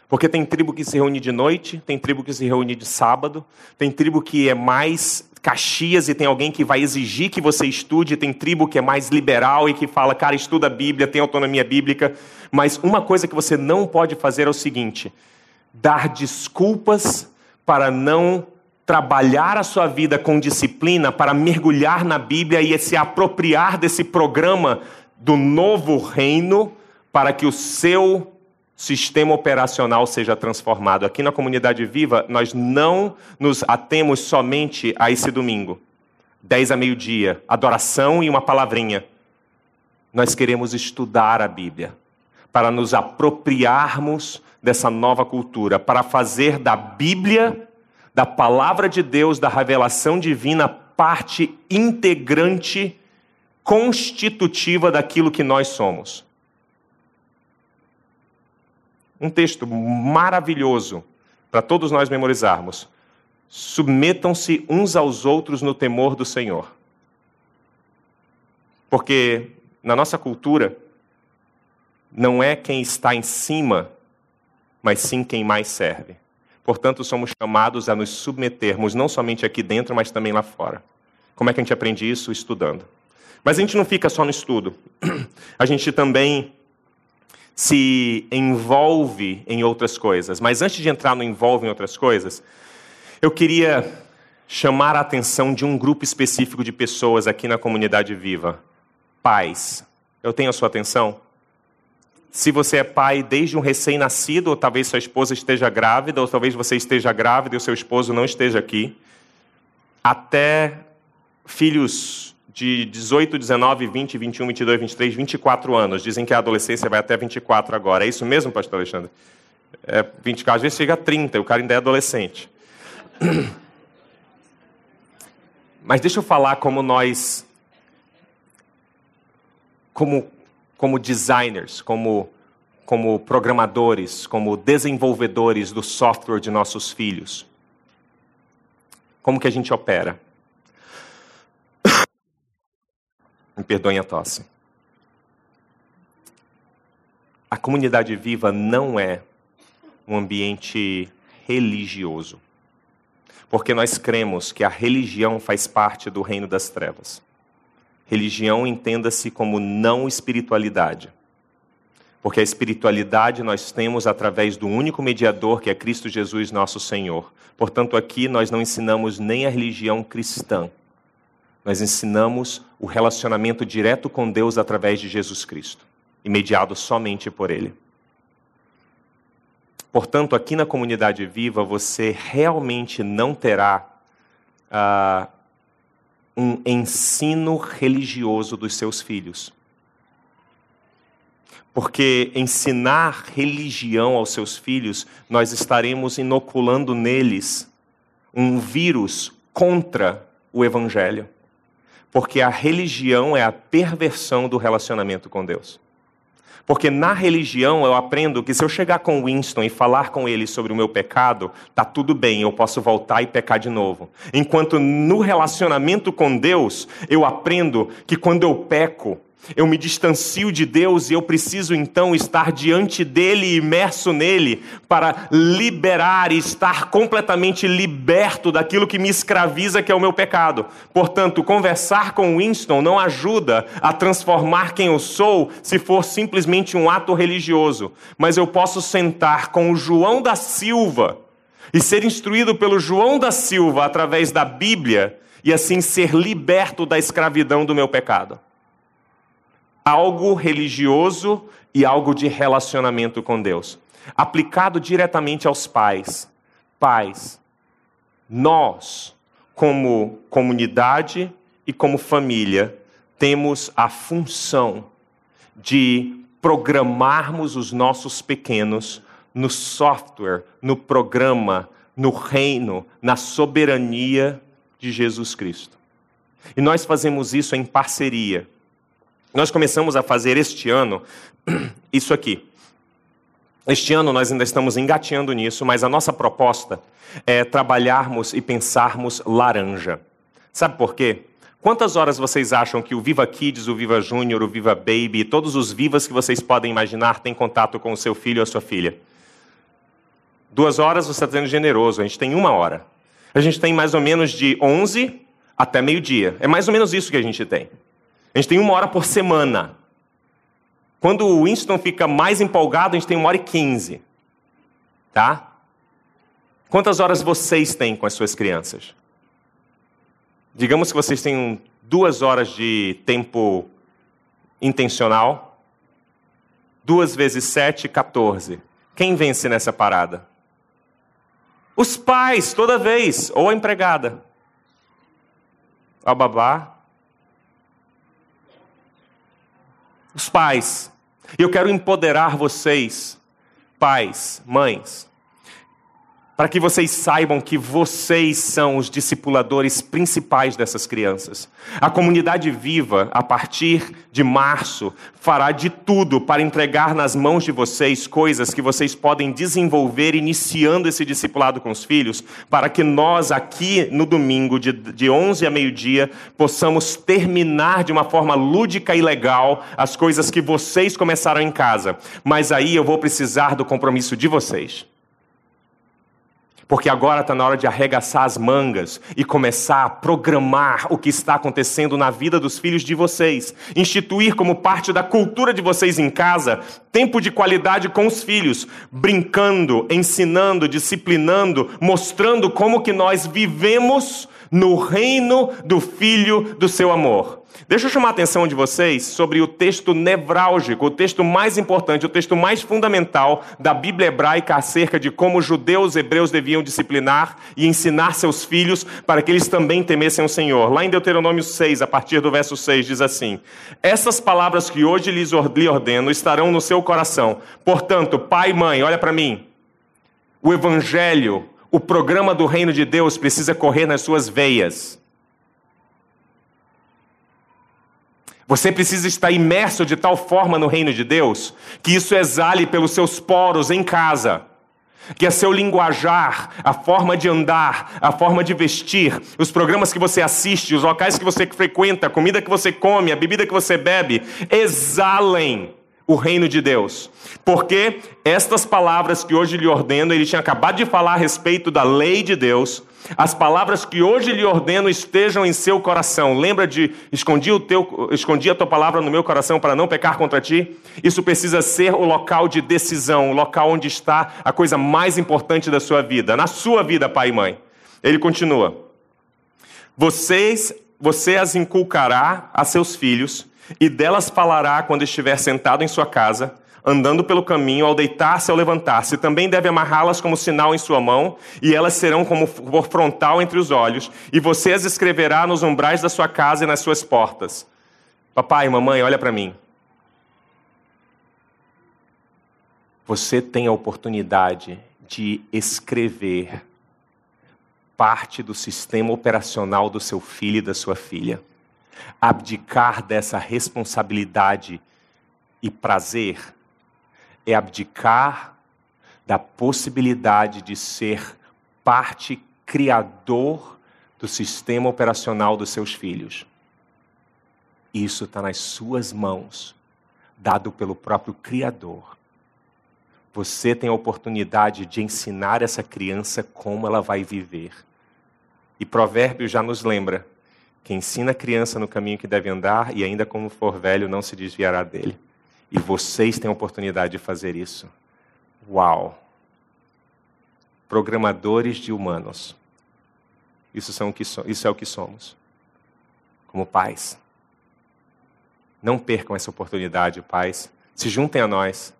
Porque tem tribo que se reúne de noite, tem tribo que se reúne de sábado, tem tribo que é mais Caxias e tem alguém que vai exigir que você estude, tem tribo que é mais liberal e que fala, cara, estuda a Bíblia, tem autonomia bíblica. Mas uma coisa que você não pode fazer é o seguinte: dar desculpas para não trabalhar a sua vida com disciplina, para mergulhar na Bíblia e se apropriar desse programa do novo reino para que o seu sistema operacional seja transformado. Aqui na comunidade viva, nós não nos atemos somente a esse domingo, 10 a meio-dia, adoração e uma palavrinha. Nós queremos estudar a Bíblia para nos apropriarmos dessa nova cultura, para fazer da Bíblia, da palavra de Deus, da revelação divina, parte integrante, constitutiva daquilo que nós somos. Um texto maravilhoso para todos nós memorizarmos. Submetam-se uns aos outros no temor do Senhor. Porque na nossa cultura, não é quem está em cima, mas sim quem mais serve. Portanto, somos chamados a nos submetermos, não somente aqui dentro, mas também lá fora. Como é que a gente aprende isso? Estudando. Mas a gente não fica só no estudo. <clears throat> A gente também se envolve em outras coisas. Mas antes de entrar no envolve em outras coisas, eu queria chamar a atenção de um grupo específico de pessoas aqui na comunidade viva. Pais. Eu tenho a sua atenção? Se você é pai desde um recém-nascido, ou talvez sua esposa esteja grávida, ou talvez você esteja grávida e o seu esposo não esteja aqui, até filhos de 18, 19, 20, 21, 22, 23, 24 anos. Dizem que a adolescência vai até 24 agora. É isso mesmo, pastor Alexandre? É 24, às vezes chega a 30, o cara ainda é adolescente. <clears throat> Mas deixa eu falar como nós, como, como designers, como, como programadores, como desenvolvedores do software de nossos filhos. Como que a gente opera? Me perdoem a tosse. A comunidade viva não é um ambiente religioso. Porque nós cremos que a religião faz parte do reino das trevas. Religião entenda-se como não espiritualidade. Porque a espiritualidade nós temos através do único mediador que é Cristo Jesus, nosso Senhor. Portanto, aqui nós não ensinamos nem a religião cristã nós ensinamos o relacionamento direto com Deus através de Jesus Cristo, e mediado somente por Ele. Portanto, aqui na comunidade viva, você realmente não terá uh, um ensino religioso dos seus filhos. Porque ensinar religião aos seus filhos, nós estaremos inoculando neles um vírus contra o Evangelho. Porque a religião é a perversão do relacionamento com Deus. Porque na religião eu aprendo que se eu chegar com Winston e falar com ele sobre o meu pecado, tá tudo bem, eu posso voltar e pecar de novo. Enquanto no relacionamento com Deus, eu aprendo que quando eu peco, eu me distancio de Deus e eu preciso então estar diante dele, imerso nele, para liberar e estar completamente liberto daquilo que me escraviza, que é o meu pecado. Portanto, conversar com Winston não ajuda a transformar quem eu sou se for simplesmente um ato religioso, mas eu posso sentar com o João da Silva e ser instruído pelo João da Silva através da Bíblia e assim ser liberto da escravidão do meu pecado. Algo religioso e algo de relacionamento com Deus. Aplicado diretamente aos pais. Pais, nós, como comunidade e como família, temos a função de programarmos os nossos pequenos no software, no programa, no reino, na soberania de Jesus Cristo. E nós fazemos isso em parceria. Nós começamos a fazer este ano <clears throat> isso aqui. Este ano nós ainda estamos engateando nisso, mas a nossa proposta é trabalharmos e pensarmos laranja. Sabe por quê? Quantas horas vocês acham que o Viva Kids, o Viva Júnior, o Viva Baby, todos os vivas que vocês podem imaginar têm contato com o seu filho ou a sua filha? Duas horas você está sendo generoso, a gente tem uma hora. A gente tem mais ou menos de 11 até meio-dia. É mais ou menos isso que a gente tem. A gente tem uma hora por semana. Quando o Winston fica mais empolgado, a gente tem uma hora e quinze. Tá? Quantas horas vocês têm com as suas crianças? Digamos que vocês têm duas horas de tempo intencional. Duas vezes sete, 14. Quem vence nessa parada? Os pais, toda vez, ou a empregada. A babá. Os pais. Eu quero empoderar vocês, pais, mães, para que vocês saibam que vocês são os discipuladores principais dessas crianças. A comunidade viva, a partir de março, fará de tudo para entregar nas mãos de vocês coisas que vocês podem desenvolver iniciando esse discipulado com os filhos, para que nós aqui no domingo, de, de 11 a meio-dia, possamos terminar de uma forma lúdica e legal as coisas que vocês começaram em casa. Mas aí eu vou precisar do compromisso de vocês. Porque agora está na hora de arregaçar as mangas e começar a programar o que está acontecendo na vida dos filhos de vocês. Instituir como parte da cultura de vocês em casa tempo de qualidade com os filhos, brincando, ensinando, disciplinando, mostrando como que nós vivemos no reino do filho do seu amor. Deixa eu chamar a atenção de vocês sobre o texto nevrálgico, o texto mais importante, o texto mais fundamental da Bíblia hebraica acerca de como os judeus hebreus deviam disciplinar e ensinar seus filhos para que eles também temessem o Senhor. Lá em Deuteronômio 6, a partir do verso 6, diz assim: Essas palavras que hoje lhes ordeno estarão no seu coração. Portanto, pai e mãe, olha para mim. O evangelho, o programa do reino de Deus precisa correr nas suas veias. Você precisa estar imerso de tal forma no reino de Deus que isso exale pelos seus poros em casa. Que é seu linguajar, a forma de andar, a forma de vestir, os programas que você assiste, os locais que você frequenta, a comida que você come, a bebida que você bebe, exalem o reino de Deus. Porque estas palavras que hoje lhe ordeno, ele tinha acabado de falar a respeito da lei de Deus, as palavras que hoje lhe ordeno estejam em seu coração. Lembra de escondi, o teu, escondi a tua palavra no meu coração para não pecar contra ti? Isso precisa ser o local de decisão, o local onde está a coisa mais importante da sua vida, na sua vida, pai e mãe. Ele continua: Vocês, você as inculcará a seus filhos, e delas falará quando estiver sentado em sua casa andando pelo caminho, ao deitar-se ou levantar-se. Também deve amarrá-las como sinal em sua mão, e elas serão como frontal entre os olhos, e você as escreverá nos umbrais da sua casa e nas suas portas. Papai, mamãe, olha para mim. Você tem a oportunidade de escrever parte do sistema operacional do seu filho e da sua filha. Abdicar dessa responsabilidade e prazer é abdicar da possibilidade de ser parte criador do sistema operacional dos seus filhos. Isso está nas suas mãos, dado pelo próprio Criador. Você tem a oportunidade de ensinar essa criança como ela vai viver. E Provérbio já nos lembra: que ensina a criança no caminho que deve andar, e ainda como for velho, não se desviará dele. E vocês têm a oportunidade de fazer isso. Uau! Programadores de humanos. Isso, são que so isso é o que somos. Como pais. Não percam essa oportunidade, pais. Se juntem a nós.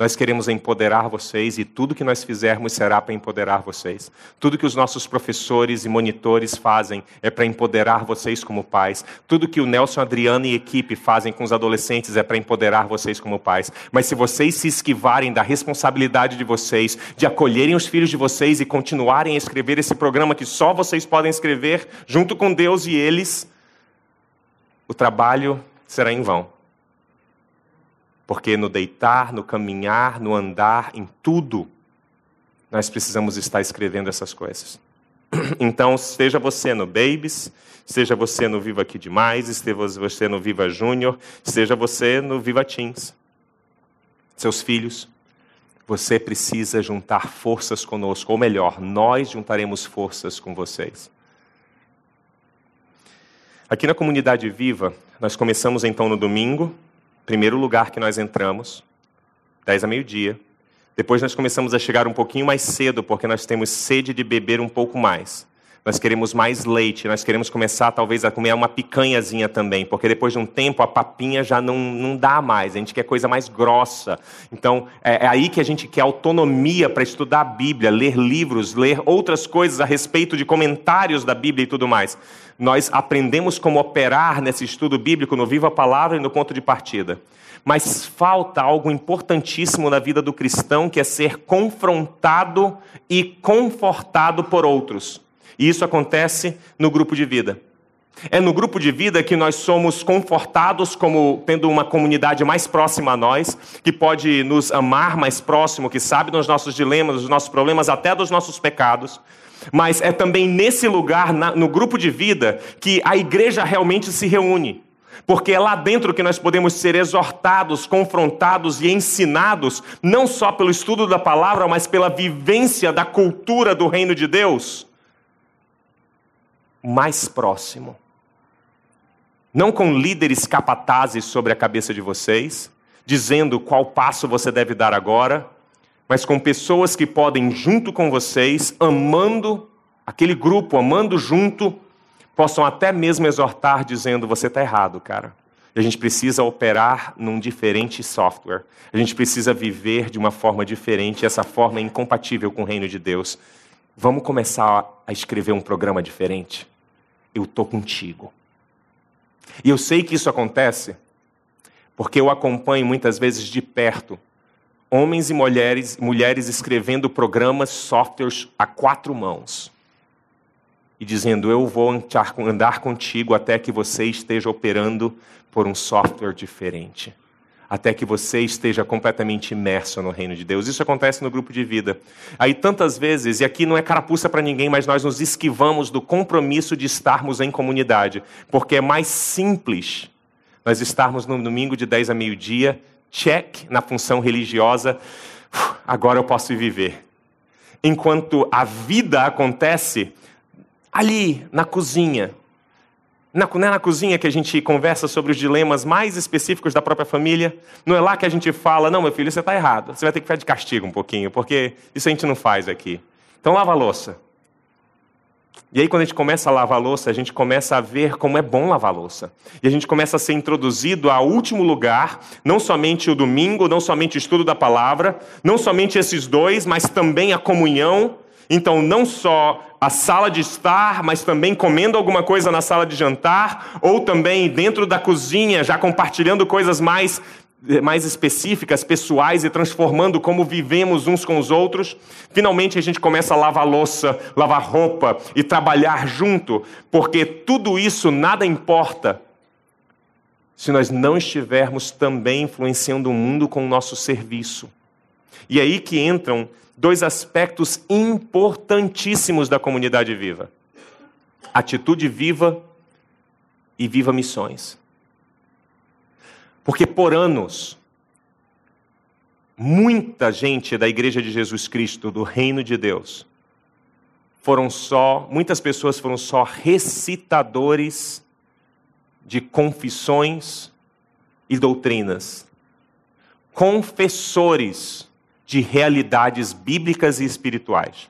Nós queremos empoderar vocês e tudo que nós fizermos será para empoderar vocês. Tudo que os nossos professores e monitores fazem é para empoderar vocês como pais. Tudo que o Nelson Adriano e equipe fazem com os adolescentes é para empoderar vocês como pais. Mas se vocês se esquivarem da responsabilidade de vocês, de acolherem os filhos de vocês e continuarem a escrever esse programa que só vocês podem escrever junto com Deus e eles, o trabalho será em vão. Porque no deitar, no caminhar, no andar, em tudo, nós precisamos estar escrevendo essas coisas. <clears throat> Então, seja você no Babies, seja você no Viva Aqui Demais, esteja você no Viva Júnior, seja você no Viva Teens. Seus filhos, você precisa juntar forças conosco, ou melhor, nós juntaremos forças com vocês. Aqui na comunidade Viva, nós começamos então no domingo, primeiro lugar que nós entramos, 10 a meio-dia. Depois nós começamos a chegar um pouquinho mais cedo, porque nós temos sede de beber um pouco mais. Nós queremos mais leite, nós queremos começar talvez a comer uma picanhazinha também, porque depois de um tempo a papinha já não, não dá mais, a gente quer coisa mais grossa. Então é, é aí que a gente quer autonomia para estudar a Bíblia, ler livros, ler outras coisas a respeito de comentários da Bíblia e tudo mais nós aprendemos como operar nesse estudo bíblico no Viva a Palavra e no ponto de partida. Mas falta algo importantíssimo na vida do cristão, que é ser confrontado e confortado por outros. E isso acontece no grupo de vida. É no grupo de vida que nós somos confortados como tendo uma comunidade mais próxima a nós, que pode nos amar mais próximo, que sabe dos nossos dilemas, dos nossos problemas, até dos nossos pecados. Mas é também nesse lugar, no grupo de vida, que a igreja realmente se reúne. Porque é lá dentro que nós podemos ser exortados, confrontados e ensinados, não só pelo estudo da palavra, mas pela vivência da cultura do reino de Deus, mais próximo. Não com líderes capatazes sobre a cabeça de vocês, dizendo qual passo você deve dar agora, mas com pessoas que podem, junto com vocês, amando aquele grupo, amando junto, possam até mesmo exortar, dizendo: você está errado, cara. A gente precisa operar num diferente software. A gente precisa viver de uma forma diferente. Essa forma é incompatível com o reino de Deus. Vamos começar a escrever um programa diferente? Eu estou contigo. E eu sei que isso acontece porque eu acompanho muitas vezes de perto homens e mulheres, mulheres escrevendo programas, softwares a quatro mãos. E dizendo: Eu vou andar contigo até que você esteja operando por um software diferente. Até que você esteja completamente imerso no reino de Deus. Isso acontece no grupo de vida. Aí, tantas vezes, e aqui não é carapuça para ninguém, mas nós nos esquivamos do compromisso de estarmos em comunidade, porque é mais simples nós estarmos no domingo de 10 a meio-dia check na função religiosa, agora eu posso viver. Enquanto a vida acontece ali na cozinha. Na, não é na cozinha que a gente conversa sobre os dilemas mais específicos da própria família. Não é lá que a gente fala, não, meu filho, você está errado. Você vai ter que ficar de castigo um pouquinho, porque isso a gente não faz aqui. Então lava a louça. E aí, quando a gente começa a lavar a louça, a gente começa a ver como é bom lavar a louça. E a gente começa a ser introduzido ao último lugar, não somente o domingo, não somente o estudo da palavra, não somente esses dois, mas também a comunhão. Então, não só a sala de estar, mas também comendo alguma coisa na sala de jantar, ou também dentro da cozinha, já compartilhando coisas mais mais específicas, pessoais e transformando como vivemos uns com os outros, finalmente a gente começa a lavar louça, lavar roupa e trabalhar junto, porque tudo isso nada importa se nós não estivermos também influenciando o mundo com o nosso serviço. E é aí que entram dois aspectos importantíssimos da comunidade viva: atitude viva e viva missões. Porque por anos, muita gente da Igreja de Jesus Cristo, do Reino de Deus, foram só, muitas pessoas foram só recitadores de confissões e doutrinas, confessores de realidades bíblicas e espirituais.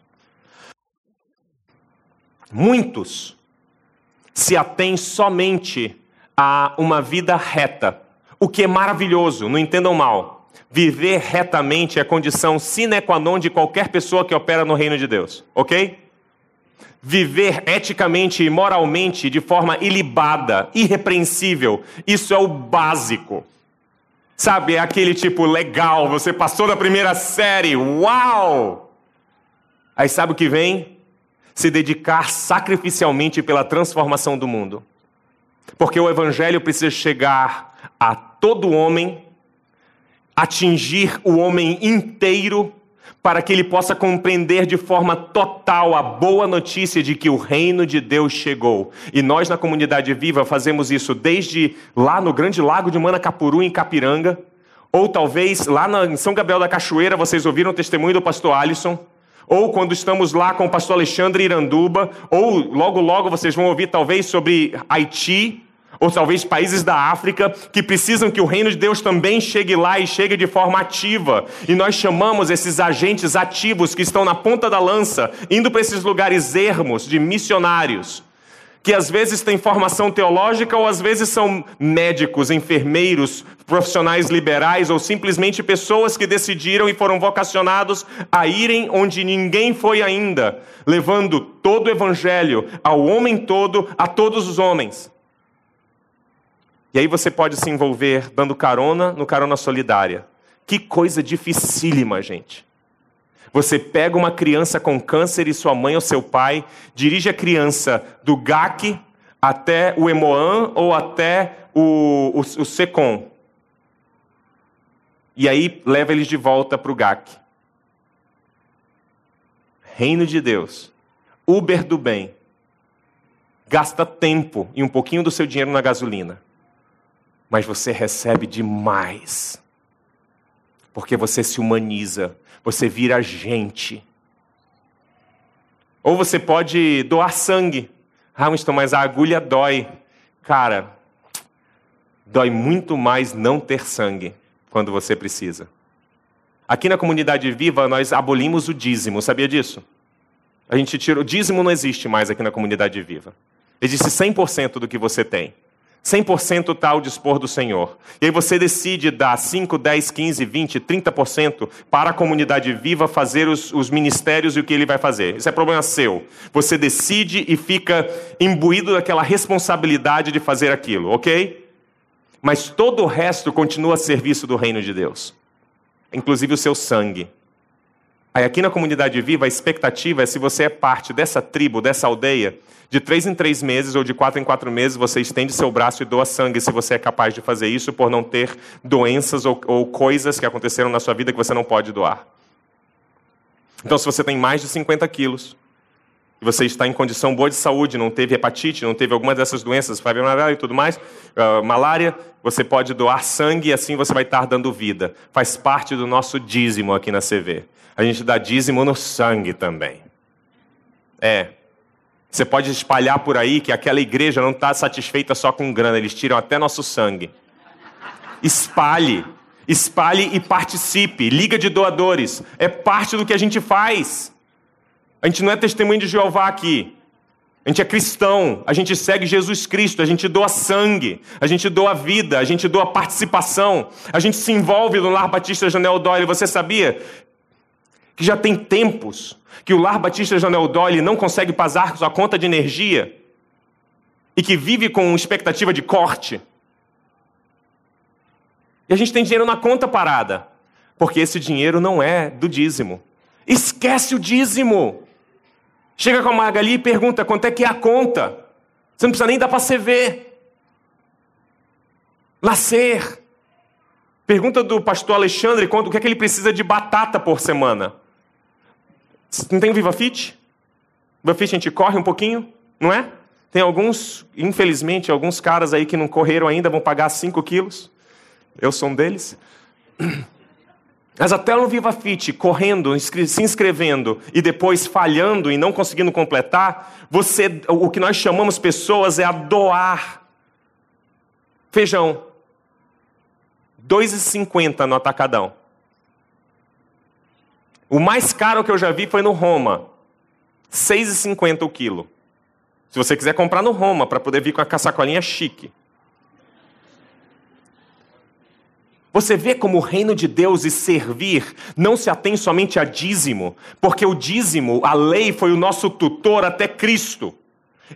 Muitos se atêm somente a uma vida reta, o que é maravilhoso, não entendam mal. Viver retamente é condição sine qua non de qualquer pessoa que opera no reino de Deus, ok? Viver eticamente e moralmente de forma ilibada, irrepreensível, isso é o básico. Sabe, é aquele tipo legal, você passou da primeira série, uau! Aí sabe o que vem? Se dedicar sacrificialmente pela transformação do mundo. Porque o evangelho precisa chegar a todo homem, atingir o homem inteiro para que ele possa compreender de forma total a boa notícia de que o reino de Deus chegou. E nós, na comunidade viva, fazemos isso desde lá no Grande Lago de Manacapuru, em Capiranga, ou talvez lá em São Gabriel da Cachoeira, vocês ouviram o testemunho do pastor Alisson, ou quando estamos lá com o pastor Alexandre Iranduba, ou logo logo vocês vão ouvir talvez sobre Haiti, ou talvez países da África que precisam que o reino de Deus também chegue lá e chegue de forma ativa. E nós chamamos esses agentes ativos que estão na ponta da lança, indo para esses lugares ermos de missionários, que às vezes têm formação teológica ou às vezes são médicos, enfermeiros, profissionais liberais ou simplesmente pessoas que decidiram e foram vocacionados a irem onde ninguém foi ainda, levando todo o evangelho ao homem todo, a todos os homens. E aí você pode se envolver dando carona no carona solidária. Que coisa dificílima, gente. Você pega uma criança com câncer e sua mãe ou seu pai dirige a criança do GAC até o Emoan ou até o, o, o SECOM. E aí leva eles de volta para o GAC. Reino de Deus. Uber do bem. Gasta tempo e um pouquinho do seu dinheiro na gasolina mas você recebe demais. Porque você se humaniza, você vira gente. Ou você pode doar sangue. Ah, mas a agulha dói. Cara, dói muito mais não ter sangue quando você precisa. Aqui na comunidade viva, nós abolimos o dízimo, sabia disso? A gente tira. O dízimo não existe mais aqui na comunidade viva. Existe 100% do que você tem. 100% está ao dispor do Senhor. E aí você decide dar 5, 10, 15, 20, 30% para a comunidade viva fazer os, os, ministérios e o que ele vai fazer. Isso é problema seu. Você decide e fica imbuído daquela responsabilidade de fazer aquilo, ok? Mas todo o resto continua a serviço do reino de Deus, inclusive o seu sangue. Aí aqui na comunidade viva, a expectativa é se você é parte dessa tribo, dessa aldeia, de três em três meses ou de quatro em quatro meses, você estende seu braço e doa sangue se você é capaz de fazer isso por não ter doenças ou, ou coisas que aconteceram na sua vida que você não pode doar. Então, se você tem mais de 50 quilos, e você está em condição boa de saúde, não teve hepatite, não teve alguma dessas doenças, fibromialgia e tudo mais, uh, malária, você pode doar sangue e assim você vai estar dando vida. Faz parte do nosso dízimo aqui na CV. A gente dá dízimo no sangue também. É, você pode espalhar por aí que aquela igreja não está satisfeita só com grana, eles tiram até nosso sangue. Espalhe, espalhe e participe. Liga de doadores. É parte do que a gente faz. A gente não é testemunho de Jeová aqui. A gente é cristão, a gente segue Jesus Cristo, a gente doa sangue, a gente doa vida, a gente doa participação, a gente se envolve no Lar Batista Janel Doyle. Você sabia que já tem tempos que o Lar Batista Janel Doyle não consegue pagar sua conta de energia e que vive com expectativa de corte. E a gente tem dinheiro na conta parada, porque esse dinheiro não é do dízimo. Esquece o dízimo. Chega com a Magali e pergunta quanto é que é a conta. Você não precisa nem dar para ver. Nascer. Pergunta do pastor Alexandre quanto, o que é que ele precisa de batata por semana. Não tem o Viva Fit? Viva Fit a gente corre um pouquinho, não é? Tem alguns, infelizmente, alguns caras aí que não correram ainda, vão pagar 5 quilos. Eu sou um deles. Mas até no Viva Fit, correndo, se inscrevendo e depois falhando e não conseguindo completar, você, o que nós chamamos pessoas é a doar feijão. 2,50 no atacadão. O mais caro que eu já vi foi no Roma. 6,50 o quilo. Se você quiser comprar no Roma, para poder vir com a sacolinha chique. Você vê como o reino de Deus e servir não se atém somente a dízimo, porque o dízimo, a lei, foi o nosso tutor até Cristo.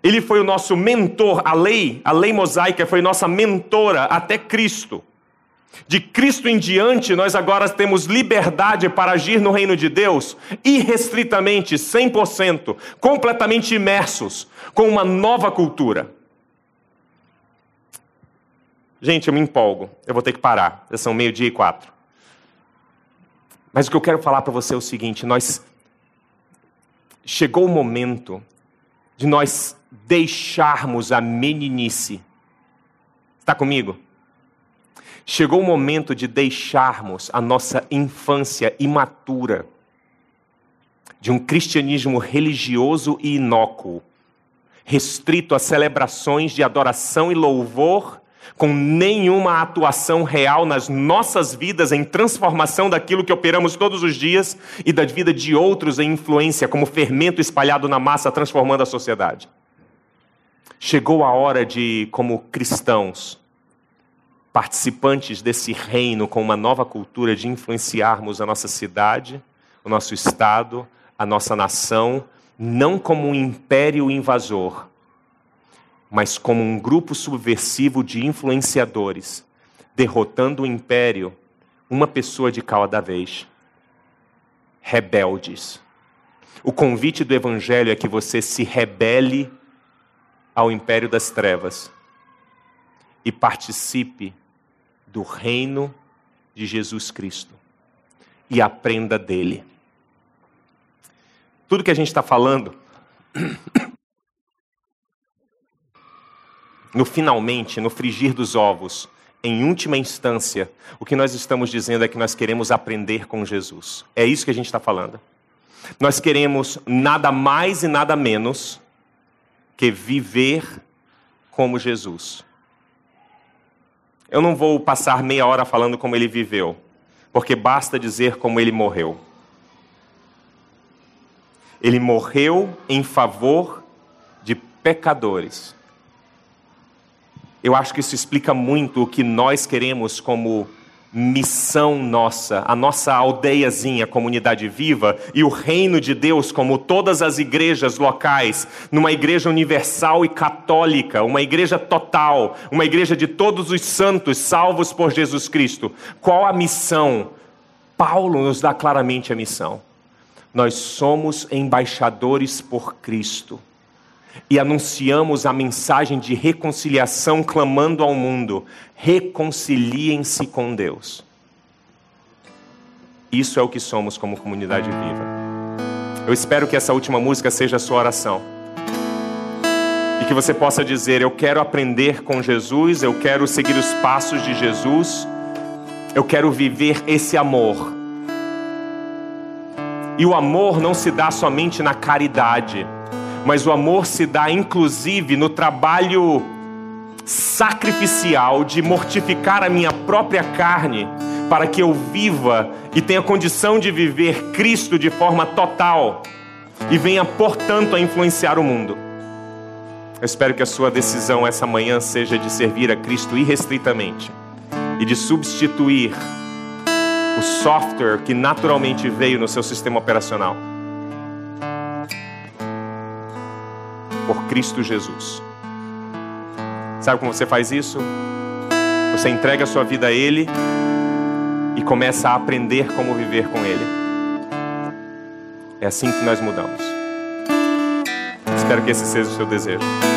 Ele foi o nosso mentor, a lei, a lei mosaica foi nossa mentora até Cristo. De Cristo em diante, nós agora temos liberdade para agir no reino de Deus, irrestritamente, 100%, completamente imersos, com uma nova cultura. Gente, eu me empolgo, eu vou ter que parar, já são meio-dia e quatro. Mas o que eu quero falar para você é o seguinte: nós. Chegou o momento de nós deixarmos a meninice. Está comigo? Chegou o momento de deixarmos a nossa infância imatura de um cristianismo religioso e inócuo, restrito a celebrações de adoração e louvor, com nenhuma atuação real nas nossas vidas em transformação daquilo que operamos todos os dias e da vida de outros em influência, como fermento espalhado na massa, transformando a sociedade. Chegou a hora de, como cristãos, participantes desse reino com uma nova cultura de influenciarmos a nossa cidade, o nosso estado, a nossa nação, não como um império invasor, mas como um grupo subversivo de influenciadores, derrotando o império, uma pessoa de cada vez. Rebeldes. O convite do Evangelho é que você se rebele ao império das trevas e participe do reino de Jesus Cristo e aprenda dele. Tudo que a gente está falando, <coughs> no finalmente, no frigir dos ovos, em última instância, o que nós estamos dizendo é que nós queremos aprender com Jesus. É isso que a gente está falando. Nós queremos nada mais e nada menos que viver como Jesus. Eu não vou passar meia hora falando como ele viveu, porque basta dizer como ele morreu. Ele morreu em favor de pecadores. Eu acho que isso explica muito o que nós queremos como missão nossa, a nossa aldeiazinha, comunidade viva, e o reino de Deus, como todas as igrejas locais, numa igreja universal e católica, uma igreja total, uma igreja de todos os santos salvos por Jesus Cristo. Qual a missão? Paulo nos dá claramente a missão. Nós somos embaixadores por Cristo e anunciamos a mensagem de reconciliação, clamando ao mundo: reconciliem-se com Deus. Isso é o que somos como comunidade viva. Eu espero que essa última música seja a sua oração. E que você possa dizer: Eu quero aprender com Jesus, eu quero seguir os passos de Jesus, eu quero viver esse amor. E o amor não se dá somente na caridade mas o amor se dá inclusive no trabalho sacrificial de mortificar a minha própria carne para que eu viva e tenha condição de viver Cristo de forma total e venha, portanto, a influenciar o mundo. Eu espero que a sua decisão essa manhã seja de servir a Cristo irrestritamente e de substituir o software que naturalmente veio no seu sistema operacional por Cristo Jesus. Sabe como você faz isso? Você entrega a sua vida a Ele e começa a aprender como viver com Ele. É assim que nós mudamos. Espero que esse seja o seu desejo.